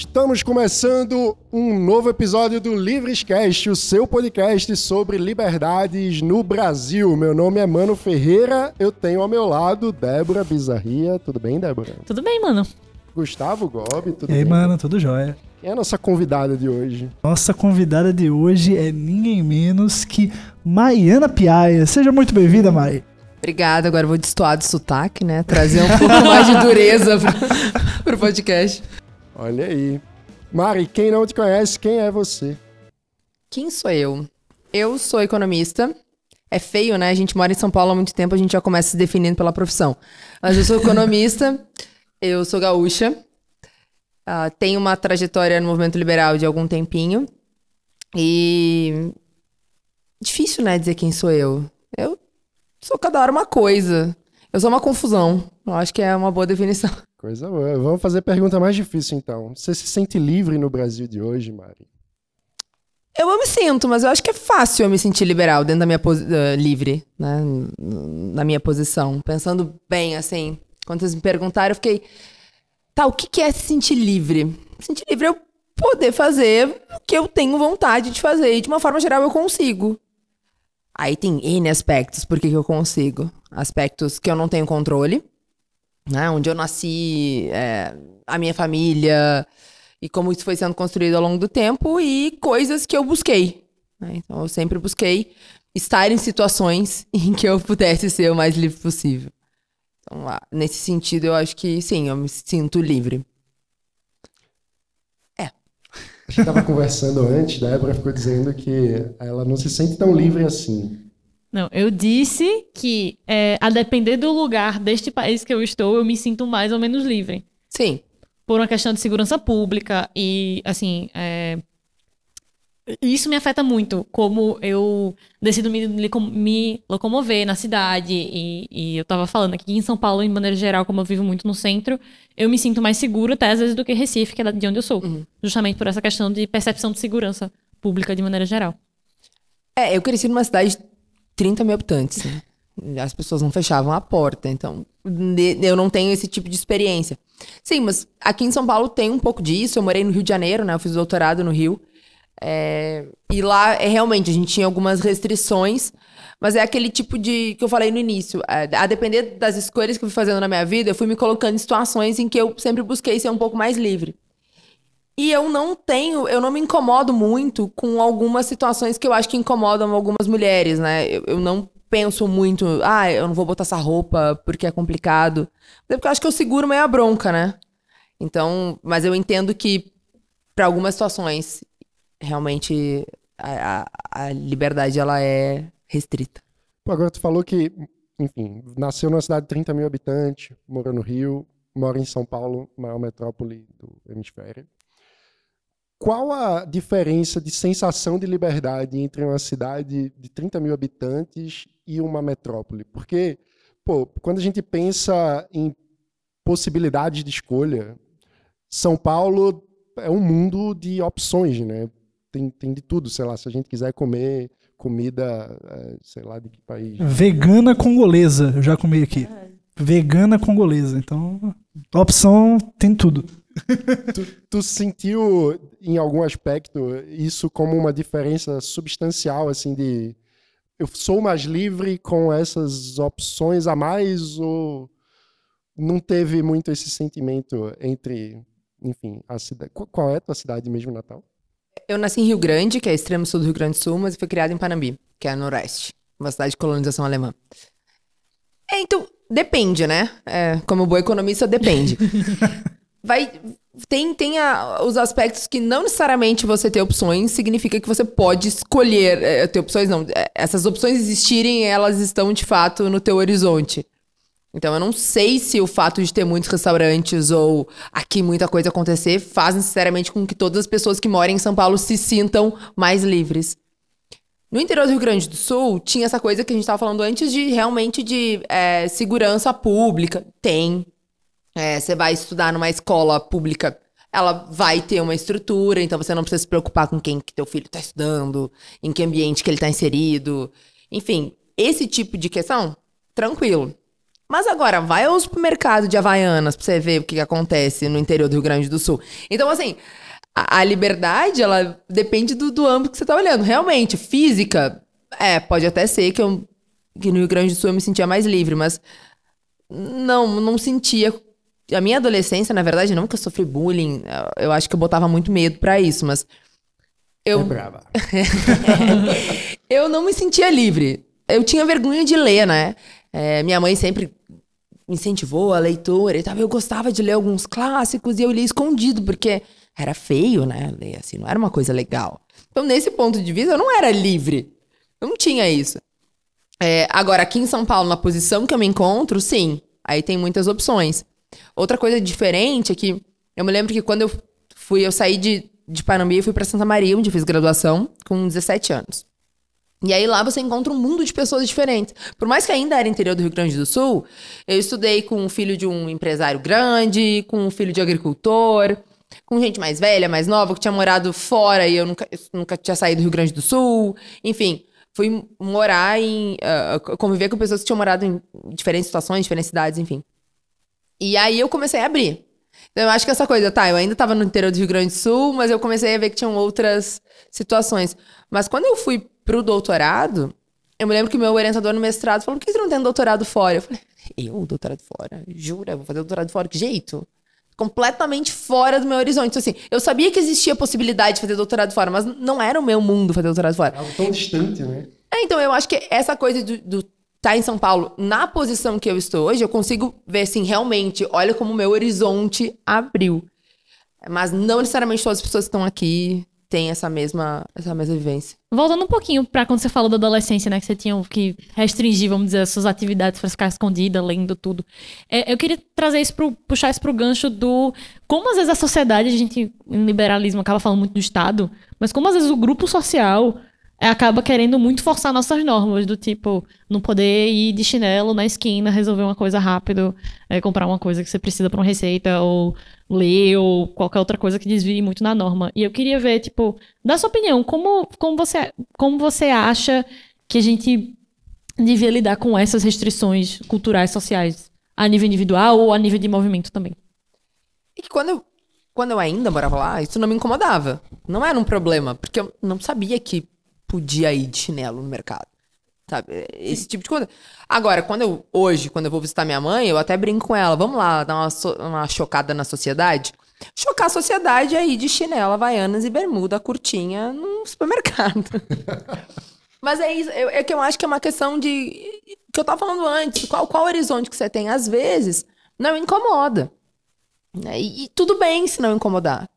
Estamos começando um novo episódio do Livrescast, o seu podcast sobre liberdades no Brasil. Meu nome é Mano Ferreira, eu tenho ao meu lado Débora Bizarria. Tudo bem, Débora? Tudo bem, mano. Gustavo Gobi, tudo e aí, bem? mano, tudo jóia. Quem é a nossa convidada de hoje? Nossa convidada de hoje é ninguém menos que Maiana Piaia. Seja muito bem-vinda, Mai. Obrigada, agora eu vou destoar do sotaque, né? Trazer um pouco mais de dureza pro, pro podcast. Olha aí. Mari, quem não te conhece, quem é você? Quem sou eu? Eu sou economista. É feio, né? A gente mora em São Paulo há muito tempo, a gente já começa se definindo pela profissão. Mas eu sou economista, eu sou gaúcha, uh, tenho uma trajetória no movimento liberal de algum tempinho. E. Difícil, né, dizer quem sou eu. Eu sou cada hora uma coisa. Eu sou uma confusão. Eu acho que é uma boa definição. Coisa boa. Vamos fazer a pergunta mais difícil, então. Você se sente livre no Brasil de hoje, Mari? Eu me sinto, mas eu acho que é fácil eu me sentir liberal dentro da minha uh, livre, né? Na minha posição. Pensando bem, assim, quando vocês me perguntaram, eu fiquei. Tá, o que é se sentir livre? Sentir livre é eu poder fazer o que eu tenho vontade de fazer. E de uma forma geral eu consigo. Aí tem N aspectos por que eu consigo. Aspectos que eu não tenho controle, né? Onde eu nasci, é, a minha família e como isso foi sendo construído ao longo do tempo e coisas que eu busquei. Né? Então eu sempre busquei estar em situações em que eu pudesse ser o mais livre possível. Então, nesse sentido, eu acho que sim, eu me sinto livre. A gente estava conversando antes, Débora ficou dizendo que ela não se sente tão livre assim. Não, eu disse que, é, a depender do lugar deste país que eu estou, eu me sinto mais ou menos livre. Sim. Por uma questão de segurança pública e, assim, é, isso me afeta muito, como eu decido me, me locomover na cidade. E, e, eu tava falando aqui em São Paulo, de maneira geral, como eu vivo muito no centro, eu me sinto mais seguro até às vezes do que Recife, que é de onde eu sou. Uhum. Justamente por essa questão de percepção de segurança pública de maneira geral. É, eu cresci numa cidade de 30 mil habitantes, né? As pessoas não fechavam a porta, então eu não tenho esse tipo de experiência. Sim, mas aqui em São Paulo tem um pouco disso. Eu morei no Rio de Janeiro, né? Eu fiz doutorado no Rio. É, e lá, é, realmente, a gente tinha algumas restrições, mas é aquele tipo de que eu falei no início. É, a depender das escolhas que eu fui fazendo na minha vida, eu fui me colocando em situações em que eu sempre busquei ser um pouco mais livre. E eu não tenho, eu não me incomodo muito com algumas situações que eu acho que incomodam algumas mulheres, né? Eu, eu não penso muito, ah, eu não vou botar essa roupa porque é complicado. É porque eu acho que eu seguro meio a bronca, né? Então, mas eu entendo que para algumas situações realmente a, a, a liberdade ela é restrita. Pô, agora tu falou que, enfim, nasceu numa cidade de 30 mil habitantes, morou no Rio, mora em São Paulo, maior metrópole do hemisfério. Qual a diferença de sensação de liberdade entre uma cidade de 30 mil habitantes e uma metrópole? Porque, pô, quando a gente pensa em possibilidades de escolha, São Paulo é um mundo de opções, né? tem, tem de tudo, sei lá, se a gente quiser comer comida, é, sei lá, de que país. Vegana congolesa, eu já comi aqui. Vegana congolesa, então a opção tem tudo. tu, tu, sentiu em algum aspecto isso como uma diferença substancial, assim, de eu sou mais livre com essas opções a mais ou não teve muito esse sentimento entre, enfim, a cidade. Qual é a tua cidade mesmo, Natal? Eu nasci em Rio Grande, que é extremo sul do Rio Grande do Sul, mas fui criada em Panambi, que é noroeste, uma cidade de colonização alemã. É, então, depende, né? É, como boa economista, depende. Vai, tem tem a, os aspectos que não necessariamente você ter opções significa que você pode escolher é, ter opções, não. É, essas opções existirem, elas estão de fato no teu horizonte. Então eu não sei se o fato de ter muitos restaurantes ou aqui muita coisa acontecer faz necessariamente com que todas as pessoas que moram em São Paulo se sintam mais livres. No interior do Rio Grande do Sul, tinha essa coisa que a gente estava falando antes de realmente de é, segurança pública. Tem. É, você vai estudar numa escola pública, ela vai ter uma estrutura, então você não precisa se preocupar com quem que teu filho está estudando, em que ambiente que ele está inserido. Enfim, esse tipo de questão, tranquilo. Mas agora, vai ao supermercado de Havaianas pra você ver o que, que acontece no interior do Rio Grande do Sul. Então, assim, a, a liberdade, ela depende do, do âmbito que você tá olhando. Realmente, física, é, pode até ser que, eu, que no Rio Grande do Sul eu me sentia mais livre, mas não, não sentia. A minha adolescência, na verdade, não que eu sofri bullying, eu- eu acho que eu botava muito medo pra isso, mas eu, É brava. eu não me sentia livre. Eu tinha vergonha de ler, né? É, minha mãe sempre me incentivou a leitura e tal. Eu gostava de ler alguns clássicos e eu lia escondido, porque era feio, né? Ler assim, não era uma coisa legal. Então, nesse ponto de vista, eu não era livre. Eu não tinha isso. É, agora, aqui em São Paulo, na posição que eu me encontro, sim. Aí tem muitas opções. Outra coisa diferente é que eu me lembro que quando eu fui, eu saí de, de Panambi e fui pra Santa Maria, onde eu fiz graduação, com 17 anos. E aí lá você encontra um mundo de pessoas diferentes. Por mais que ainda era interior do Rio Grande do Sul, eu estudei com o filho de um empresário grande, com o filho de agricultor, com gente mais velha, mais nova, que tinha morado fora e eu nunca, eu nunca tinha saído do Rio Grande do Sul. Enfim, fui morar em. ah, conviver com pessoas que tinham morado em diferentes situações, diferentes cidades, enfim. E aí eu comecei a abrir. Então eu acho que essa coisa, tá, eu ainda tava no interior do Rio Grande do Sul, mas eu comecei a ver que tinham outras situações. Mas quando eu fui pro doutorado, eu me lembro que meu orientador no mestrado falou: por que você não tem doutorado fora? Eu falei, eu, doutorado fora? Jura? Vou fazer doutorado fora? Que jeito? Completamente fora do meu horizonte. Então, assim, eu sabia que existia a possibilidade de fazer doutorado fora, mas não era o meu mundo fazer doutorado fora. Algo tão distante, né? É, então eu acho que essa coisa do, do tá em São Paulo, na posição que eu estou hoje, eu consigo ver assim, realmente, olha como o meu horizonte abriu. Mas não necessariamente todas as pessoas que estão aqui têm essa mesma, essa mesma vivência. Voltando um pouquinho pra quando você falou da adolescência, né? Que você tinha que restringir, vamos dizer, as suas atividades pra ficar escondida, lendo tudo. É, eu queria trazer isso pro, puxar isso pro gancho do. Como às vezes a sociedade, a gente, em liberalismo, acaba falando muito do Estado, mas como às vezes o grupo social acaba querendo muito forçar nossas normas, do tipo, não poder ir de chinelo na esquina, resolver uma coisa rápido, é, comprar uma coisa que você precisa pra uma receita, ou ler, ou qualquer outra coisa que desvie muito na norma. E eu queria ver, tipo, da sua opinião, como, como, você, como você acha que a gente devia lidar com essas restrições culturais, sociais, a nível individual ou a nível de movimento também? E que quando eu, quando eu ainda morava lá, isso não me incomodava. Não era um problema, porque eu não sabia que podia ir de chinelo no mercado. Sabe? Esse tipo de coisa. Agora, quando eu, hoje, quando eu vou visitar minha mãe, eu até brinco com ela. Vamos lá, dar uma, so- uma chocada na sociedade? Chocar a sociedade é ir de chinelo, havaianas e bermuda curtinha no supermercado. Mas é isso, eu- é que eu acho que é uma questão de. que eu tava falando antes. Qual, qual horizonte que você tem? Às vezes, não incomoda. né? E, e tudo bem se não incomodar.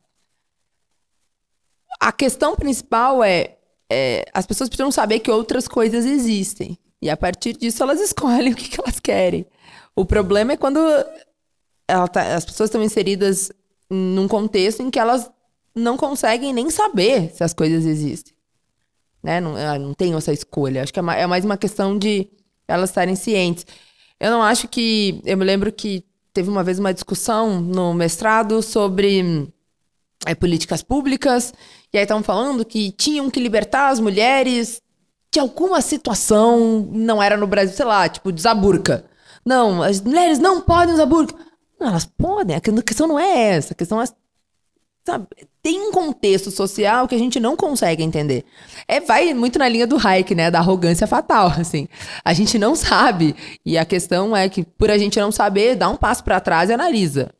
A questão principal é, é, as pessoas precisam saber que outras coisas existem. E a partir disso elas escolhem o que, que elas querem. O problema é quando tá- as pessoas estão inseridas num contexto em que elas não conseguem nem saber se as coisas existem. Né? Não, não tem essa escolha. Acho que é é mais uma questão de elas estarem cientes. Eu não acho que. Eu me lembro que teve uma vez uma discussão no mestrado sobre é, políticas públicas, e aí estavam falando que tinham que libertar as mulheres de alguma situação, não era no Brasil, sei lá, tipo, desaburca. Não, as mulheres não podem usar burca. Não, elas podem, a questão não é essa, a questão é. Sabe, tem um contexto social que a gente não consegue entender. É, vai muito na linha do Hayek, né? Da arrogância fatal, assim. A gente não sabe. E a questão é que, por a gente não saber, dá um passo pra trás e analisa.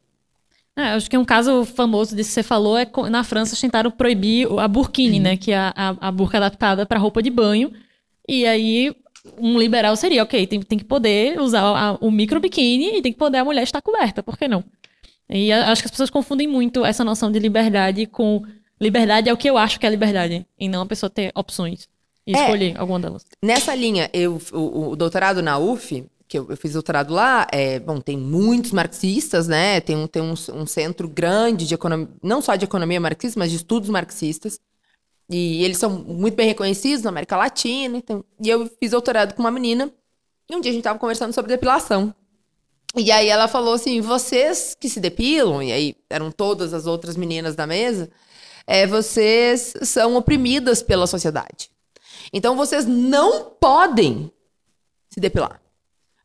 É, acho que um caso famoso disso que você falou é na França tentaram proibir a burkini, né? Que é a, a, a burca adaptada para roupa de banho. E aí, um liberal seria, ok, tem, tem que poder usar a- o micro biquíni e tem que poder a mulher estar coberta, por que não? E a- acho que as pessoas confundem muito essa noção de liberdade com liberdade é o que eu acho que é liberdade, e não a pessoa ter opções e É. escolher alguma delas. Nessa linha, eu, o, o doutorado na UF, que eu, eu fiz doutorado lá, é, bom, tem muitos marxistas, né? Tem, um, tem um, um centro grande de economia, não só de economia marxista, mas de estudos marxistas. E eles são muito bem reconhecidos na América Latina. Então, e eu fiz doutorado com uma menina, e um dia a gente tava conversando sobre depilação. E aí ela falou assim: vocês que se depilam, e aí eram todas as outras meninas da mesa, é, vocês são oprimidas pela sociedade. Então vocês não podem se depilar.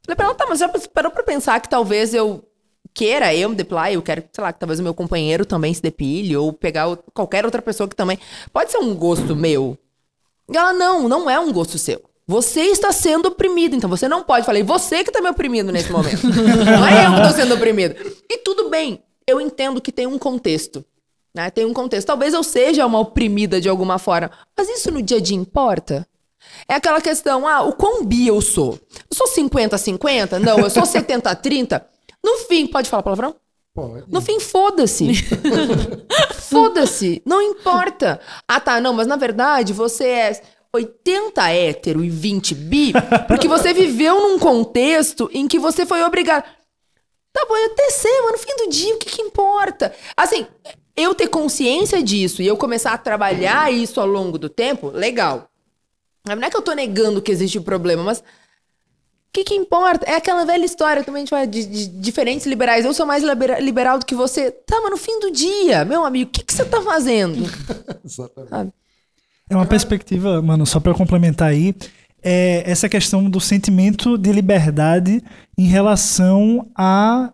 Falei pra ela, tá, mas já parou pra pensar que talvez eu queira eu me depilar, eu quero, sei lá, que talvez o meu companheiro também se depile, ou pegar qualquer outra pessoa que também. Pode ser um gosto meu. E ela, não, não é um gosto seu. Você está sendo oprimido, então você não pode. Falei, você que tá me oprimindo nesse momento. não é eu que tô sendo oprimido. E tudo bem, eu entendo que tem um contexto. Né? Tem um contexto. Talvez eu seja uma oprimida de alguma forma. Mas isso no dia a dia importa? É aquela questão, ah, o quão bi eu sou? Eu sou 50-50? Não, eu sou 70-30? No fim, pode falar palavrão? Pode. No fim, foda-se. foda-se. Não importa. Ah, tá, não, mas na verdade você é 80 hétero e 20 bi, porque você viveu num contexto em que você foi obrigado. Tá bom, eu até sei, mas no fim do dia, o que que importa? Assim, eu ter consciência disso e eu começar a trabalhar isso ao longo do tempo, legal. Não é que eu tô negando que existe o problema, mas o que, que importa? É aquela velha história também, a gente fala de, de diferentes liberais. Eu sou mais libera- liberal do que você. Tá, mas no fim do dia, meu amigo, o que, que você tá fazendo? Exatamente. É uma perspectiva, mano, só pra eu complementar aí, é essa questão do sentimento de liberdade em relação à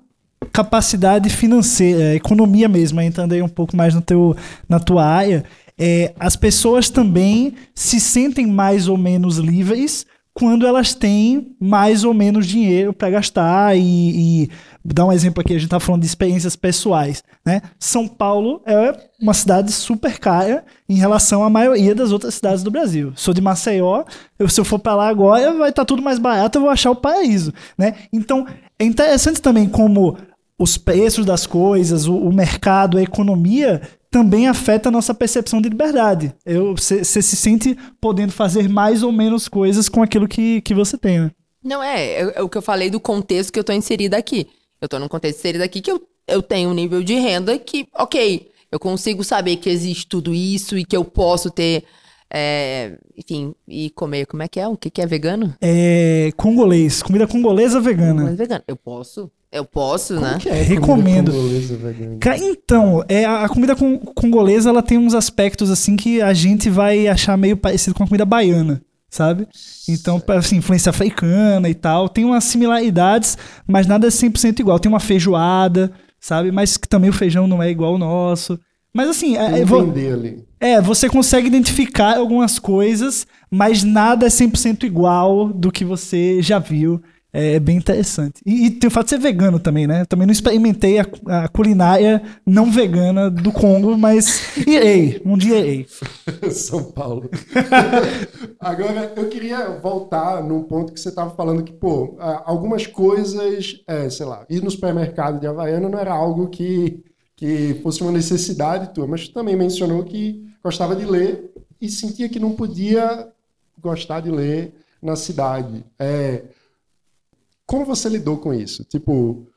capacidade financeira, a economia mesmo, entrando aí um pouco mais no teu, na tua área, é, as pessoas também se sentem mais ou menos livres quando elas têm mais ou menos dinheiro para gastar e, e dar um exemplo aqui, a gente tá falando de experiências pessoais, né? São Paulo é uma cidade super cara em relação à maioria das outras cidades do Brasil. Sou de Maceió, eu, se eu for para lá agora vai estar tudo mais barato, eu vou achar o paraíso, né? Então, é interessante também como os preços das coisas, o mercado, a economia também afeta a nossa percepção de liberdade. Você se sente podendo fazer mais ou menos coisas com aquilo que, que você tem, né? Não, é, é, é o que eu falei do contexto que eu tô inserida aqui. Eu tô num contexto inserido aqui que eu, eu tenho um nível de renda que, ok, eu consigo saber que existe tudo isso e que eu posso ter, é, enfim, e comer. Como é que é? O que, que é vegano? É congolês, comida congolesa vegana. Mas vegano. Eu posso? Eu posso, né? Que é Recomendo. Então, é, a comida con- congolesa ela tem uns aspectos assim que a gente vai achar meio parecido com a comida baiana, sabe? Então, assim, influência africana e tal, tem umas similaridades, mas nada é 100% igual. Tem uma feijoada, sabe? Mas que também o feijão não é igual ao nosso. Mas assim, é, é, ali. é, você consegue identificar algumas coisas, mas nada é 100% igual do que você já viu. É bem interessante. E, e tem o fato de ser vegano também, né? Também não experimentei a, a culinária não vegana do Congo, mas irei. Um dia irei. São Paulo. Agora, eu queria voltar num ponto que você estava falando que, pô, algumas coisas, é, sei lá, ir no supermercado de Havaiana não era algo que, que fosse uma necessidade tua, mas tu também mencionou que gostava de ler e sentia que não podia gostar de ler na cidade. É, como você lidou com isso? Tipo,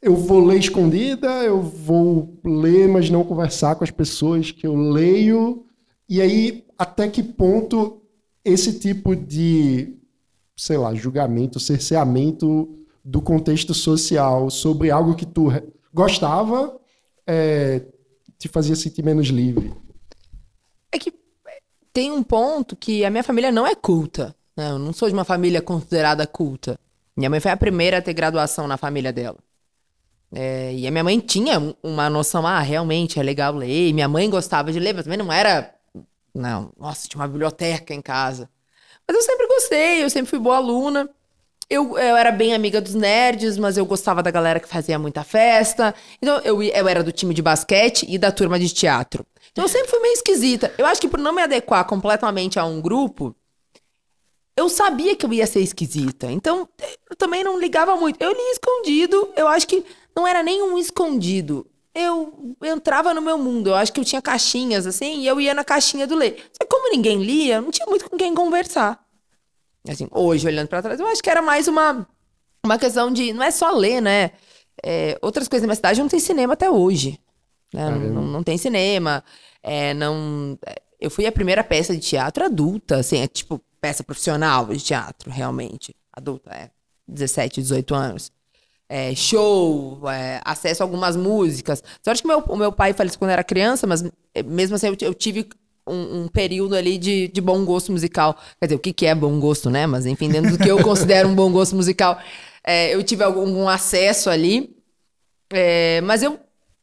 eu vou ler escondida, eu vou ler, mas não conversar com as pessoas que eu leio. E aí, até que ponto esse tipo de, sei lá, julgamento, cerceamento do contexto social sobre algo que tu gostava é, te fazia sentir menos livre? É que tem um ponto que a minha família não é culta. Né? Eu não sou de uma família considerada culta. Minha mãe foi a primeira a ter graduação na família dela. É, e a minha mãe tinha um- uma noção, ah, realmente é legal ler. E minha mãe gostava de ler, mas também não era. Não, nossa, tinha uma biblioteca em casa. Mas eu sempre gostei, eu sempre fui boa aluna. Eu, eu era bem amiga dos nerds, mas eu gostava da galera que fazia muita festa. Então, eu, eu era do time de basquete e da turma de teatro. Então, eu sempre fui meio esquisita. Eu acho que por não me adequar completamente a um grupo, eu sabia que eu ia ser esquisita. Então, eu também não ligava muito. Eu lia escondido. Eu acho que não era nem um escondido. Eu entrava no meu mundo. Eu acho que eu tinha caixinhas, assim, e eu ia na caixinha do ler. Só que como ninguém lia, não tinha muito com quem conversar. Assim, hoje, olhando pra trás, eu acho que era mais uma, uma questão de. Não é só ler, né? É, outras coisas na minha cidade não tem cinema até hoje. né? Não, não, não tem cinema. É, não. é, Eu fui a primeira peça de teatro adulta, assim, é tipo peça profissional de teatro, realmente. Adulta, é. 17, 18 anos. É, show, é, acesso a algumas músicas. Sorte que meu, o meu pai faleceu quando era criança, mas é, mesmo assim eu, eu tive um, um período ali de, de bom gosto musical. Quer dizer, o que, que é bom gosto, né? Mas enfim, dentro do que eu considero um bom gosto musical, é, eu tive algum, algum acesso ali. É, mas eu,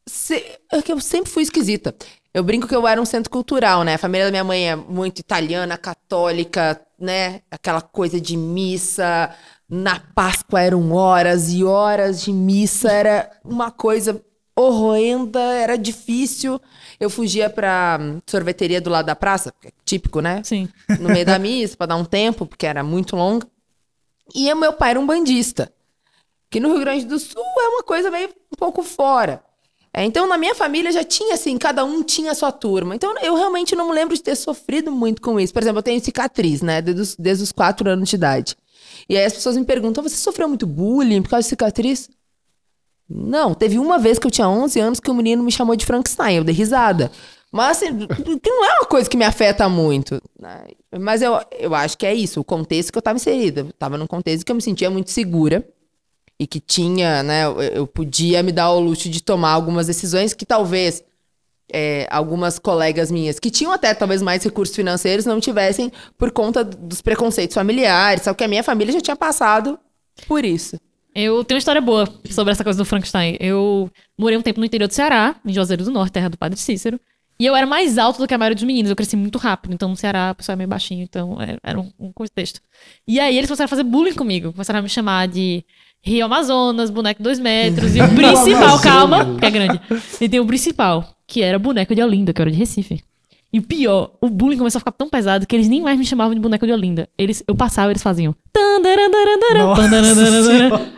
se, é eu sempre fui esquisita. Eu brinco que eu era um centro cultural, né? A família da minha mãe é muito italiana, católica, né? Aquela coisa de missa. Na Páscoa eram horas e horas de missa. Era uma coisa horrenda, era difícil. Eu fugia pra sorveteria do lado da praça, é típico, né? Sim. No meio da missa, pra dar um tempo, porque era muito longa. E meu pai era um bandista. Que no Rio Grande do Sul é uma coisa meio um pouco fora. É, então, na minha família já tinha assim, cada um tinha a sua turma. Então, eu realmente não me lembro de ter sofrido muito com isso. Por exemplo, eu tenho cicatriz, né? Desde os, desde os quatro anos de idade. E aí as pessoas me perguntam: você sofreu muito bullying por causa de cicatriz? Não, teve uma vez que eu tinha 11 anos que o menino me chamou de Frankenstein, eu dei risada. Mas assim, que não é uma coisa que me afeta muito. né? Mas eu, eu acho que é isso, o contexto que eu tava inserida. Eu tava num contexto que eu me sentia muito segura e que tinha, né, eu, podia me dar o luxo de tomar algumas decisões que talvez é, algumas colegas minhas que tinham até talvez mais recursos financeiros não tivessem por conta dos preconceitos familiares, só que a minha família já tinha passado por isso. Eu tenho uma história boa sobre essa coisa do Frankenstein. Eu morei um tempo no interior do Ceará, em Juazeiro do Norte, terra do Padre Cícero. E eu era mais alto do que a maioria dos meninos. Eu cresci muito rápido. Então, no Ceará, o pessoal é meio baixinho. Então, é- era um contexto. E aí, eles começaram a fazer bullying comigo. Começaram a me chamar de Rio Amazonas, boneco de dois metros. E o principal, calma, que é grande. E tem o principal, que era boneco de Olinda, que eu era de Recife. E o pior, o bullying começou a ficar tão pesado que eles nem mais me chamavam de boneco de Olinda. Eles, eu passava, eles faziam.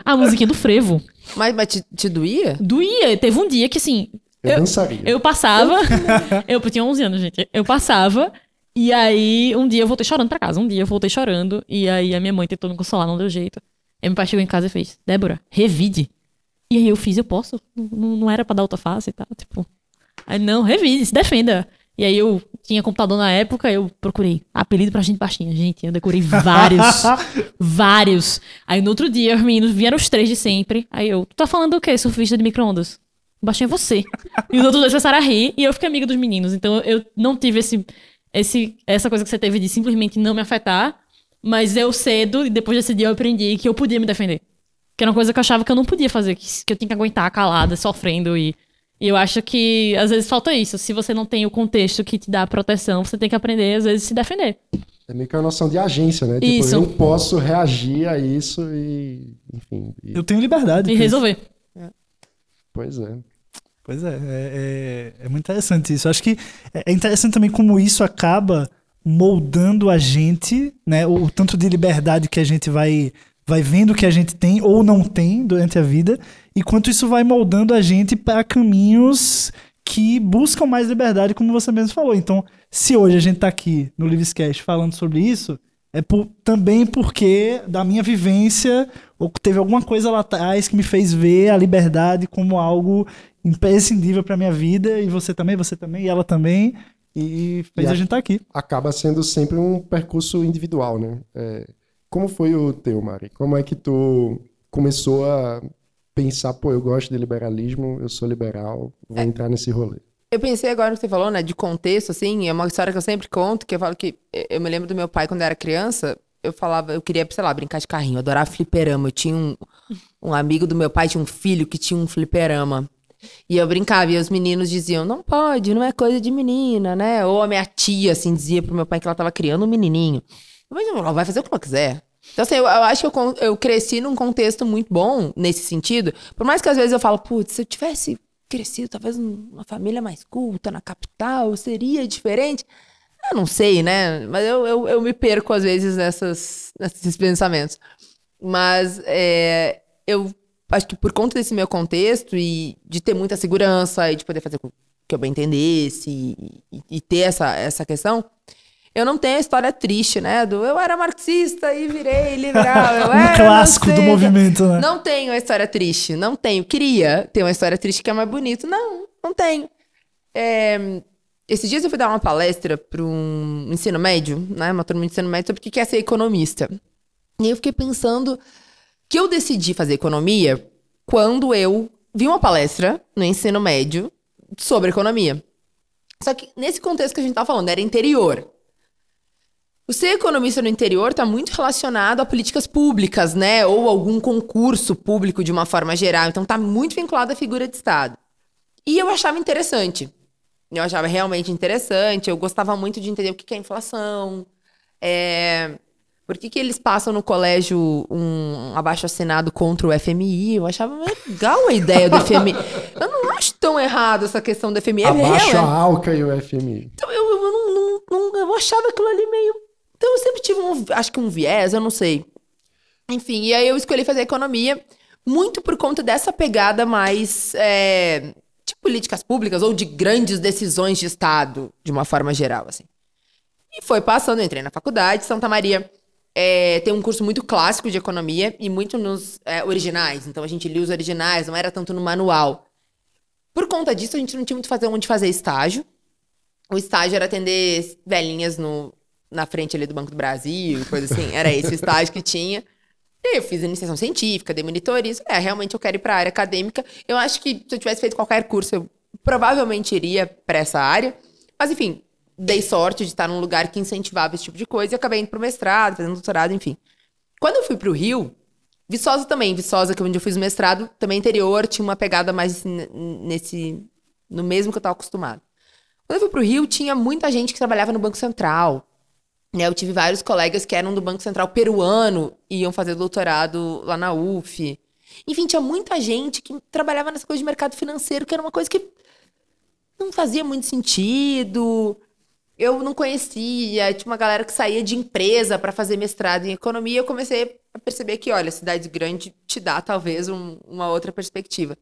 A musiquinha do frevo. Mas, mas te, te doía? Doía. Teve um dia que, assim, Eu, dançaria. eu passava. eu tinha 11 anos, gente. Eu passava. E aí, um dia eu voltei chorando pra casa. Um dia eu voltei chorando. E aí, a minha mãe tentou me consolar, não deu jeito. Aí, meu pai chegou em casa e fez: Débora, revide. E aí, eu fiz: Eu posso? Não, não era pra dar outra face e tal. Tipo. Aí, não, revide, se defenda. E aí, eu tinha computador na época. Eu procurei apelido pra gente baixinha. Gente, eu decorei vários. vários. Aí, no outro dia, os meninos vieram os três de sempre. Aí, eu: Tu tá falando o quê, surfista de micro-ondas? Baixinho é você. E os outros dois começaram a rir e eu fiquei amiga dos meninos. Então eu não tive esse, esse, essa coisa que você teve de simplesmente não me afetar. Mas eu cedo, e depois desse dia eu aprendi que eu podia me defender. Que era uma coisa que eu achava que eu não podia fazer, que, que eu tinha que aguentar calada, sofrendo. E, e eu acho que às vezes falta isso. Se você não tem o contexto que te dá proteção, você tem que aprender, às vezes, se defender. É meio que uma noção de agência, né? Tipo, Isso. eu posso reagir a isso e. Enfim. e- Eu tenho liberdade. E resolver. Pois é. Pois é, é, é, é muito interessante isso. Eu acho que é é interessante também como isso acaba moldando a gente, né? O tanto de liberdade que a gente vai, vai vendo que a gente tem ou não tem durante a vida, e quanto isso vai moldando a gente para caminhos que buscam mais liberdade, como você mesmo falou. Então, se hoje a gente tá aqui no Livescast falando sobre isso, é por- também porque da minha vivência, ou teve alguma coisa lá atrás que me fez ver a liberdade como algo imprescindível pra minha vida, e você também, você também, e ela também, e fez E a gente estar aqui. Acaba sendo sempre um percurso individual, né? É, como foi o teu, Mari? Como é que tu começou a pensar, pô, eu gosto de liberalismo, eu sou liberal, vou É. entrar nesse rolê? Eu pensei agora no que você falou, né, de contexto, assim, é uma história que eu sempre conto, que eu falo que eh, eu me lembro do meu pai quando eu era criança, eu falava, eu queria, sei lá, brincar de carrinho, eu adorava fliperama, eu tinha um, um amigo do meu pai, tinha um filho que tinha um fliperama, e eu brincava, e os meninos diziam, não pode, não é coisa de menina, né, ou a minha tia, assim, dizia pro meu pai que ela tava criando um menininho, mas ela vai fazer o que ela quiser. Então, assim, eu, eu acho que eu, eu cresci num contexto muito bom nesse sentido. Por mais que às vezes eu falo, putz, se eu tivesse crescido talvez numa família mais culta, na capital, seria diferente. Eu não sei, né? Mas eu, eu, eu me perco às vezes nessas, nesses pensamentos. Mas é, eu acho que por conta desse meu contexto e de ter muita segurança e de poder fazer com que eu bem entendesse e, e- e ter essa, essa questão, eu não tenho a história triste, né? Do eu era marxista e virei liberal. Eu era clássico do movimento, né? Não tenho a história triste, não tenho. Queria ter uma história triste que é mais bonito. Não, não tenho. É, esses dias eu fui dar uma palestra para um ensino médio, né? Uma turma de ensino médio sobre o que é ser economista. E eu fiquei pensando que eu decidi fazer economia quando eu vi uma palestra no ensino médio sobre economia. Só que nesse contexto que a gente tá falando, era interior. O ser economista no interior está muito relacionado a políticas públicas, né? Ou algum concurso público de uma forma geral. Então está muito vinculado à figura de Estado. E eu achava interessante. Eu achava realmente interessante. Eu gostava muito de entender o que é inflação. É... Por que, que eles passam no colégio um abaixo assinado contra o FMI? Eu achava legal a ideia do FMI. Eu não acho tão errado essa questão do FMI. É Abaixo real, a Alca e o FMI. então eu, eu, não, não- eu achava aquilo ali meio. Então eu sempre tive um, acho que um viés, eu não sei. Enfim, e aí eu escolhi fazer economia muito por conta dessa pegada mais é, de políticas públicas ou de grandes decisões de Estado, de uma forma geral, assim. E foi passando, entrei na faculdade, Santa Maria é, tem um curso muito clássico de economia e muito nos é, originais. Então a gente lia os originais, não era tanto no manual. Por conta disso, a gente não tinha muito fazer onde fazer estágio. O estágio era atender velhinhas no, na frente ali do Banco do Brasil, coisa assim. Era esse o estágio que tinha. E eu fiz iniciação científica, dei monitoria. É, realmente eu quero ir para a área acadêmica. Eu acho que se eu tivesse feito qualquer curso, eu provavelmente iria para essa área. Mas, enfim, dei sorte de estar num lugar que incentivava esse tipo de coisa e acabei indo pro mestrado, fazendo doutorado, enfim. Quando eu fui pro Rio, Viçosa também, Viçosa, que é onde eu fiz o mestrado, também interior, tinha uma pegada mais nesse. no mesmo que eu estava acostumado. Quando eu fui pro Rio, tinha muita gente que trabalhava no Banco Central. Né? Eu tive vários colegas que eram do Banco Central peruano e iam fazer doutorado lá na UF. Enfim, tinha muita gente que trabalhava nessa coisa de mercado financeiro, que era uma coisa que não fazia muito sentido. Eu não conhecia, tinha uma galera que saía de empresa para fazer mestrado em economia. Eu comecei a perceber que, olha, cidade grande te dá talvez um- uma outra perspectiva.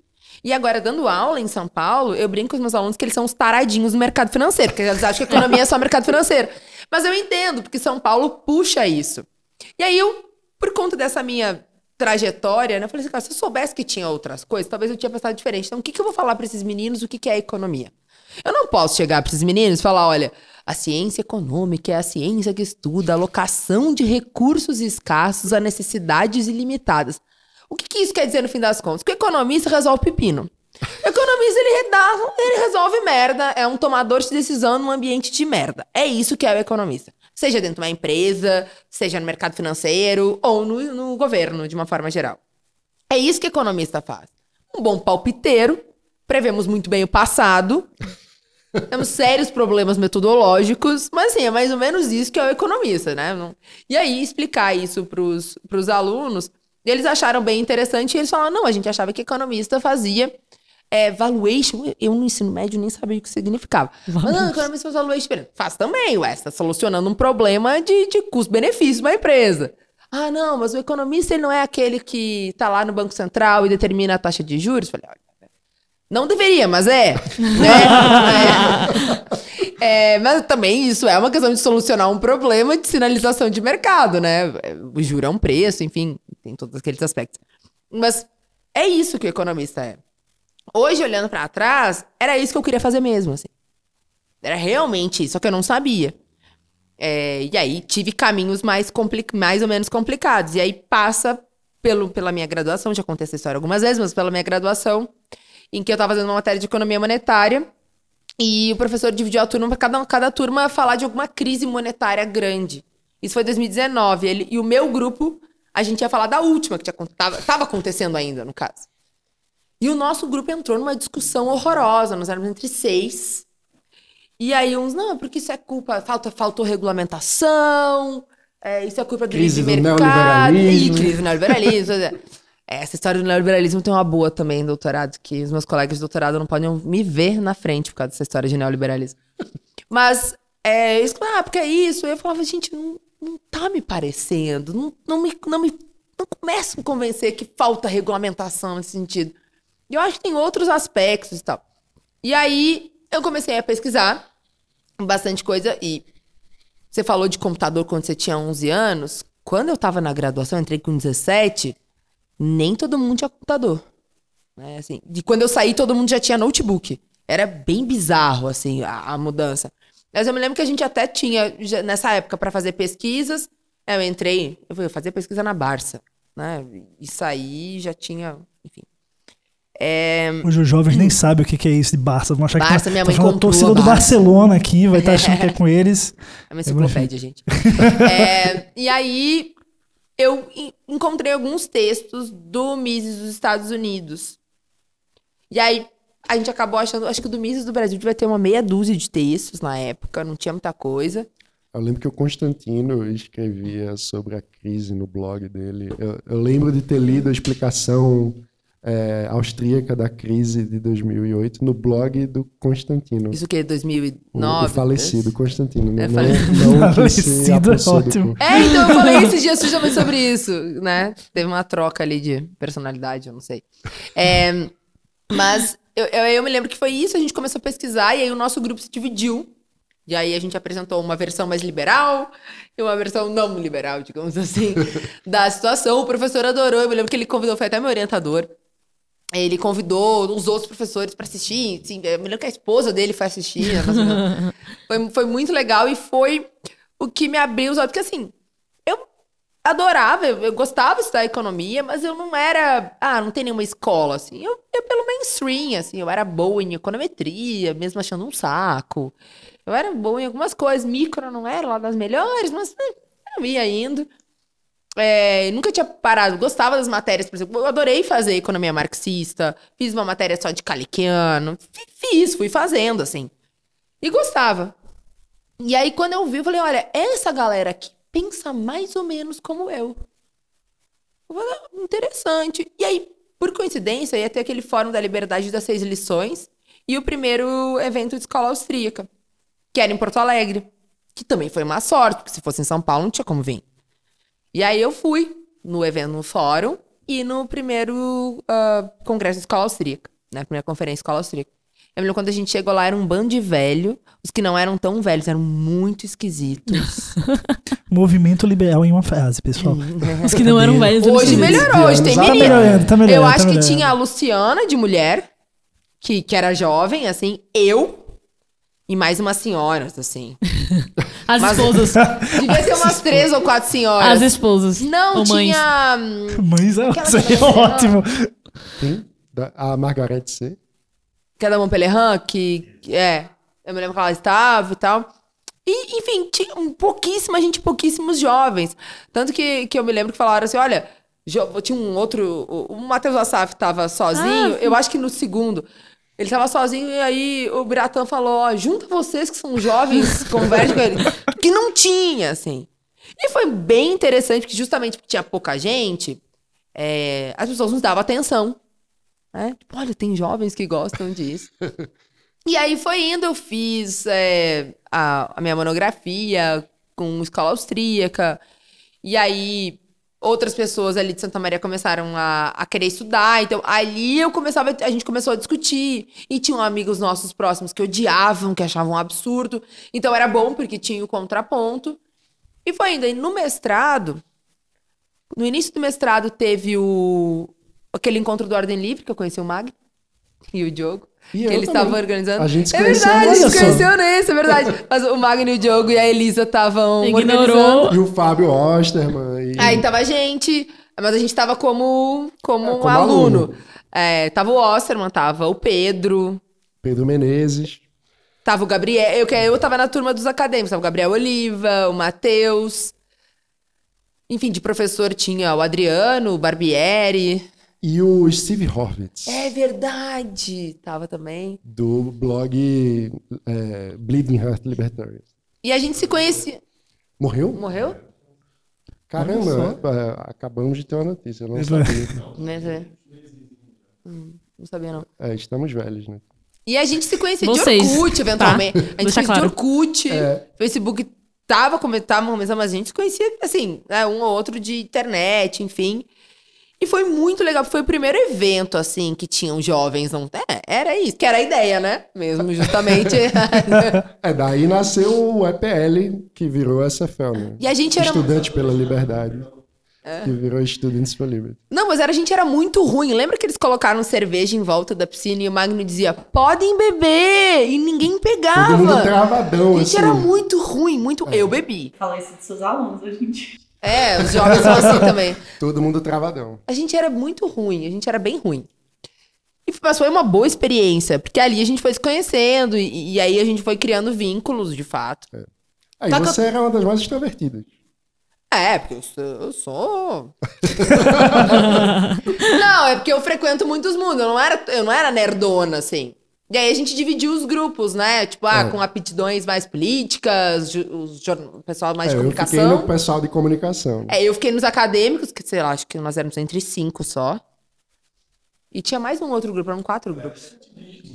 E agora, dando aula em São Paulo, eu brinco com os meus alunos que eles são os taradinhos do mercado financeiro, porque eles acham que economia é só mercado financeiro. Mas eu entendo, porque São Paulo puxa isso. E aí eu, por conta dessa minha trajetória, né, eu falei assim, cara, se eu soubesse que tinha outras coisas, talvez eu tinha pensado diferente. Então, o que, que eu vou falar para esses meninos o que, que é economia? Eu não posso chegar para esses meninos e falar, olha, a ciência econômica é a ciência que estuda a alocação de recursos escassos a necessidades ilimitadas. O que, que isso quer dizer no fim das contas? Que o economista resolve pepino. O economista, ele, redá- ele resolve merda, é um tomador de decisão num ambiente de merda. É isso que é o economista. Seja dentro de uma empresa, seja no mercado financeiro ou no, no governo, de uma forma geral. É isso que o economista faz. Um bom palpiteiro, prevemos muito bem o passado, temos sérios problemas metodológicos, mas assim, é mais ou menos isso que é o economista, né? E aí, explicar isso pros, pros alunos, eles acharam bem interessante e eles falaram, não, a gente achava que economista fazia é, valuation. Eu no ensino médio nem sabia o que significava. Mas não, economista faz valuation. Faz também, ué, você tá solucionando um problema de, de custo-benefício de uma empresa. Ah, não, mas o economista ele não é aquele que tá lá no Banco Central e determina a taxa de juros? Falei, olha, não deveria, mas é. Né? É. É, mas também isso é uma questão de solucionar um problema de sinalização de mercado, né? O juro é um preço, enfim, tem todos aqueles aspectos. Mas é isso que o economista é. Hoje, olhando pra trás, era isso que eu queria fazer mesmo, assim. Era realmente isso, só que eu não sabia. É, e aí tive caminhos mais, mais ou menos complicados. E aí passa pelo, pela minha graduação, já contei essa história algumas vezes, mas pela minha graduação, em que eu estava fazendo uma matéria de economia monetária. E o professor dividiu a turma para cada, cada turma falar de alguma crise monetária grande. Isso foi em 2019. Ele, e o meu grupo, a gente ia falar da última, que estava acontecendo ainda, no caso. E o nosso grupo entrou numa discussão horrorosa. Nós éramos entre seis. E aí uns, não, porque isso é culpa, falta, faltou regulamentação, é, isso é culpa do Crise do mercado. neoliberalismo. Ih, crise do neoliberalismo. Essa história do neoliberalismo tem uma boa também, doutorado, que os meus colegas de doutorado não podem me ver na frente por causa dessa história de neoliberalismo. Mas, é, isso, ah, porque é isso. Eu falava, gente, não, não tá me parecendo, não, não me, não me, não começa a me convencer que falta regulamentação nesse sentido. E eu acho que tem outros aspectos e tal. E aí, eu comecei a pesquisar bastante coisa e você falou de computador quando você tinha 11 anos. Quando eu tava na graduação, eu entrei com 17, nem todo mundo tinha computador. Né? Assim, de quando eu saí, todo mundo já tinha notebook. Era bem bizarro, assim, a, a mudança. Mas eu me lembro que a gente até tinha, já- nessa época, para fazer pesquisas. né, Eu entrei, eu fui fazer pesquisa na Barça, né? E saí, já tinha, enfim. É, Hoje os jovens nem sabem o que é isso de Barça. Vão achar Barça, que tá, minha tá mãe falando comprou torcida do. Barcelona aqui, vai estar achando que é com eles. É uma enciclopédia, gente. É, e aí, eu en- encontrei alguns textos do Mises dos Estados Unidos. E aí, a gente acabou achando... Acho que do Mises do Brasil devia ter uma meia dúzia de textos na época. Não tinha muita coisa. Eu lembro que o Constantino escrevia sobre a crise no blog dele. Eu, eu lembro de ter lido a explicação é, austríaca da crise de 2008 no blog do Constantino. Isso que é O, 2009? o falecido Constantino. É, não, falecido. não, se Falecido é ótimo. É, então eu falei esses dias justamente sobre isso, né? Teve uma troca ali de personalidade, eu não sei. É, mas eu, eu, eu me lembro que foi isso, a gente começou a pesquisar e aí o nosso grupo se dividiu. E aí a gente apresentou uma versão mais liberal e uma versão não liberal, digamos assim, da situação. O professor adorou, eu me lembro que ele convidou, foi até meu orientador. Ele convidou os outros professores para assistir. Assim, eu me lembro que a esposa dele foi assistir. né? foi, foi muito legal e foi o que me abriu os olhos. Porque assim, eu adorava, eu, eu gostava de estudar economia, mas eu não era. Ah, não tem nenhuma escola, assim. Eu ia pelo mainstream, assim. Eu era boa em econometria, mesmo achando um saco. Eu era boa em algumas coisas. Micro não era lá das melhores, mas eh, eu ia indo. É, nunca tinha parado, gostava das matérias, por exemplo, eu adorei fazer economia marxista, fiz uma matéria só de Caliquiano, fi- fiz, fui fazendo, assim. E gostava. E aí, quando eu vi, eu falei, olha, essa galera aqui pensa mais ou menos como eu. Eu falei, "Ah, interessante. E aí, por coincidência, ia ter aquele fórum da liberdade das seis lições e o primeiro evento de escola austríaca, que era em Porto Alegre. Que também foi uma sorte, porque se fosse em São Paulo não tinha como vir. E aí eu fui no evento, no fórum e no primeiro ah, congresso de escola austríaca, né? Primeira conferência de escola austríaca. Eu me lembro quando a gente chegou lá, era um bando de velho. Os que não eram tão velhos eram muito esquisitos. Movimento liberal em uma frase, pessoal. Os que não eram velhos. Hoje melhorou, hoje tem Tá Tá menina. melhorando, tá melhorando. Eu tá acho que melhorando. tinha a Luciana de mulher, que, que era jovem, assim, eu e mais umas senhoras, assim. As Mas- esposas. Devia ser umas três ou quatro senhoras. As esposas. Não, ou mães. tinha. hum, Mas é, Aquela isso aí é ótimo. Tem da- a Margaret C. que é da Montpellier, que, que é. Eu me lembro que ela estava e tal. E, enfim, tinha um pouquíssima gente, pouquíssimos jovens. Tanto que, que eu me lembro que falaram assim: olha, jo- tinha um outro. O, o Matheus Assaf estava sozinho, eu acho que no segundo. Ele estava sozinho e aí o Biratã falou: ó, junta vocês que são jovens, converse com ele. Que não tinha, assim. E foi bem interessante, porque justamente porque tinha pouca gente, é, as pessoas nos davam atenção. Né? Tipo, olha, tem jovens que gostam disso. e aí foi indo, eu fiz é, a, a minha monografia com escola austríaca. E aí outras pessoas ali de Santa Maria começaram a, a querer estudar. Então ali eu começava, a gente começou a discutir. E tinham amigos nossos próximos que odiavam, que achavam um absurdo. Então era bom porque tinha o contraponto. E foi indo. E no mestrado, no início do mestrado teve o aquele encontro do Ordem Livre, que eu conheci o Mag e o Diogo. E que também. estavam organizando. A gente se é conheceu verdade, a gente se conheceu nesse, é verdade. Mas o Magno e o Diogo e a Elisa estavam Ignorou. organizando. E o Fábio Osterman. E... Aí tava a gente, mas a gente tava como, como, É, um como aluno. aluno. É, tava o Osterman, tava o Pedro, Pedro Menezes. tava o Gabriel. Eu, que eu tava na turma dos acadêmicos, tava o Gabriel Oliva, o Matheus. Enfim, de professor tinha o Adriano, o Barbieri. E o Steve Horvitz. É verdade, tava também. Do blog é, Bleeding Heart Libertarians. E a gente se conhecia. Morreu? Morreu? Caramba, é, acabamos de ter uma notícia. Eu não É. sabia. Né? Hum, não sabia, não. É, estamos velhos, né? E a gente se conhecia Vocês, de Orkut, eventualmente. tá? A gente Deixa se conhecia claro. de Orkut, É. Facebook tava tava começando, mas a gente se conhecia, assim, né, um ou outro de internet, enfim. E foi muito legal, porque foi o primeiro evento, assim, que tinham jovens. Não... É, era isso, que era a ideia, né? Mesmo, justamente. É, daí nasceu o EPL, que virou SFL, né? e a gente era... Estudante pela Liberdade. Que virou Students for Liberty. Não, mas era, a gente era muito ruim. Lembra que eles colocaram cerveja em volta da piscina e o Magno dizia, podem beber! E ninguém pegava. Todo mundo travadão, A gente assim. era muito ruim, muito... Eu bebi. Fala isso dos seus alunos hoje em dia. É, os jovens são assim também. Todo mundo travadão. A gente era muito ruim, a gente era bem ruim. E, mas foi uma boa experiência, porque ali a gente foi se conhecendo e, e aí a gente foi criando vínculos, de fato. Aí Tá que você era uma das mais extrovertidas. É, porque eu sou. Eu sou... não, é porque eu frequento muitos mundos. Eu não era, eu não era nerdona, assim. E aí a gente dividiu os grupos, né? Tipo, ah, É. com aptidões mais políticas, o pessoal mais É, de eu fiquei comunicação. no pessoal de comunicação. É, eu fiquei nos acadêmicos, que sei lá, acho que nós éramos entre cinco só. E tinha mais um outro grupo, eram quatro grupos.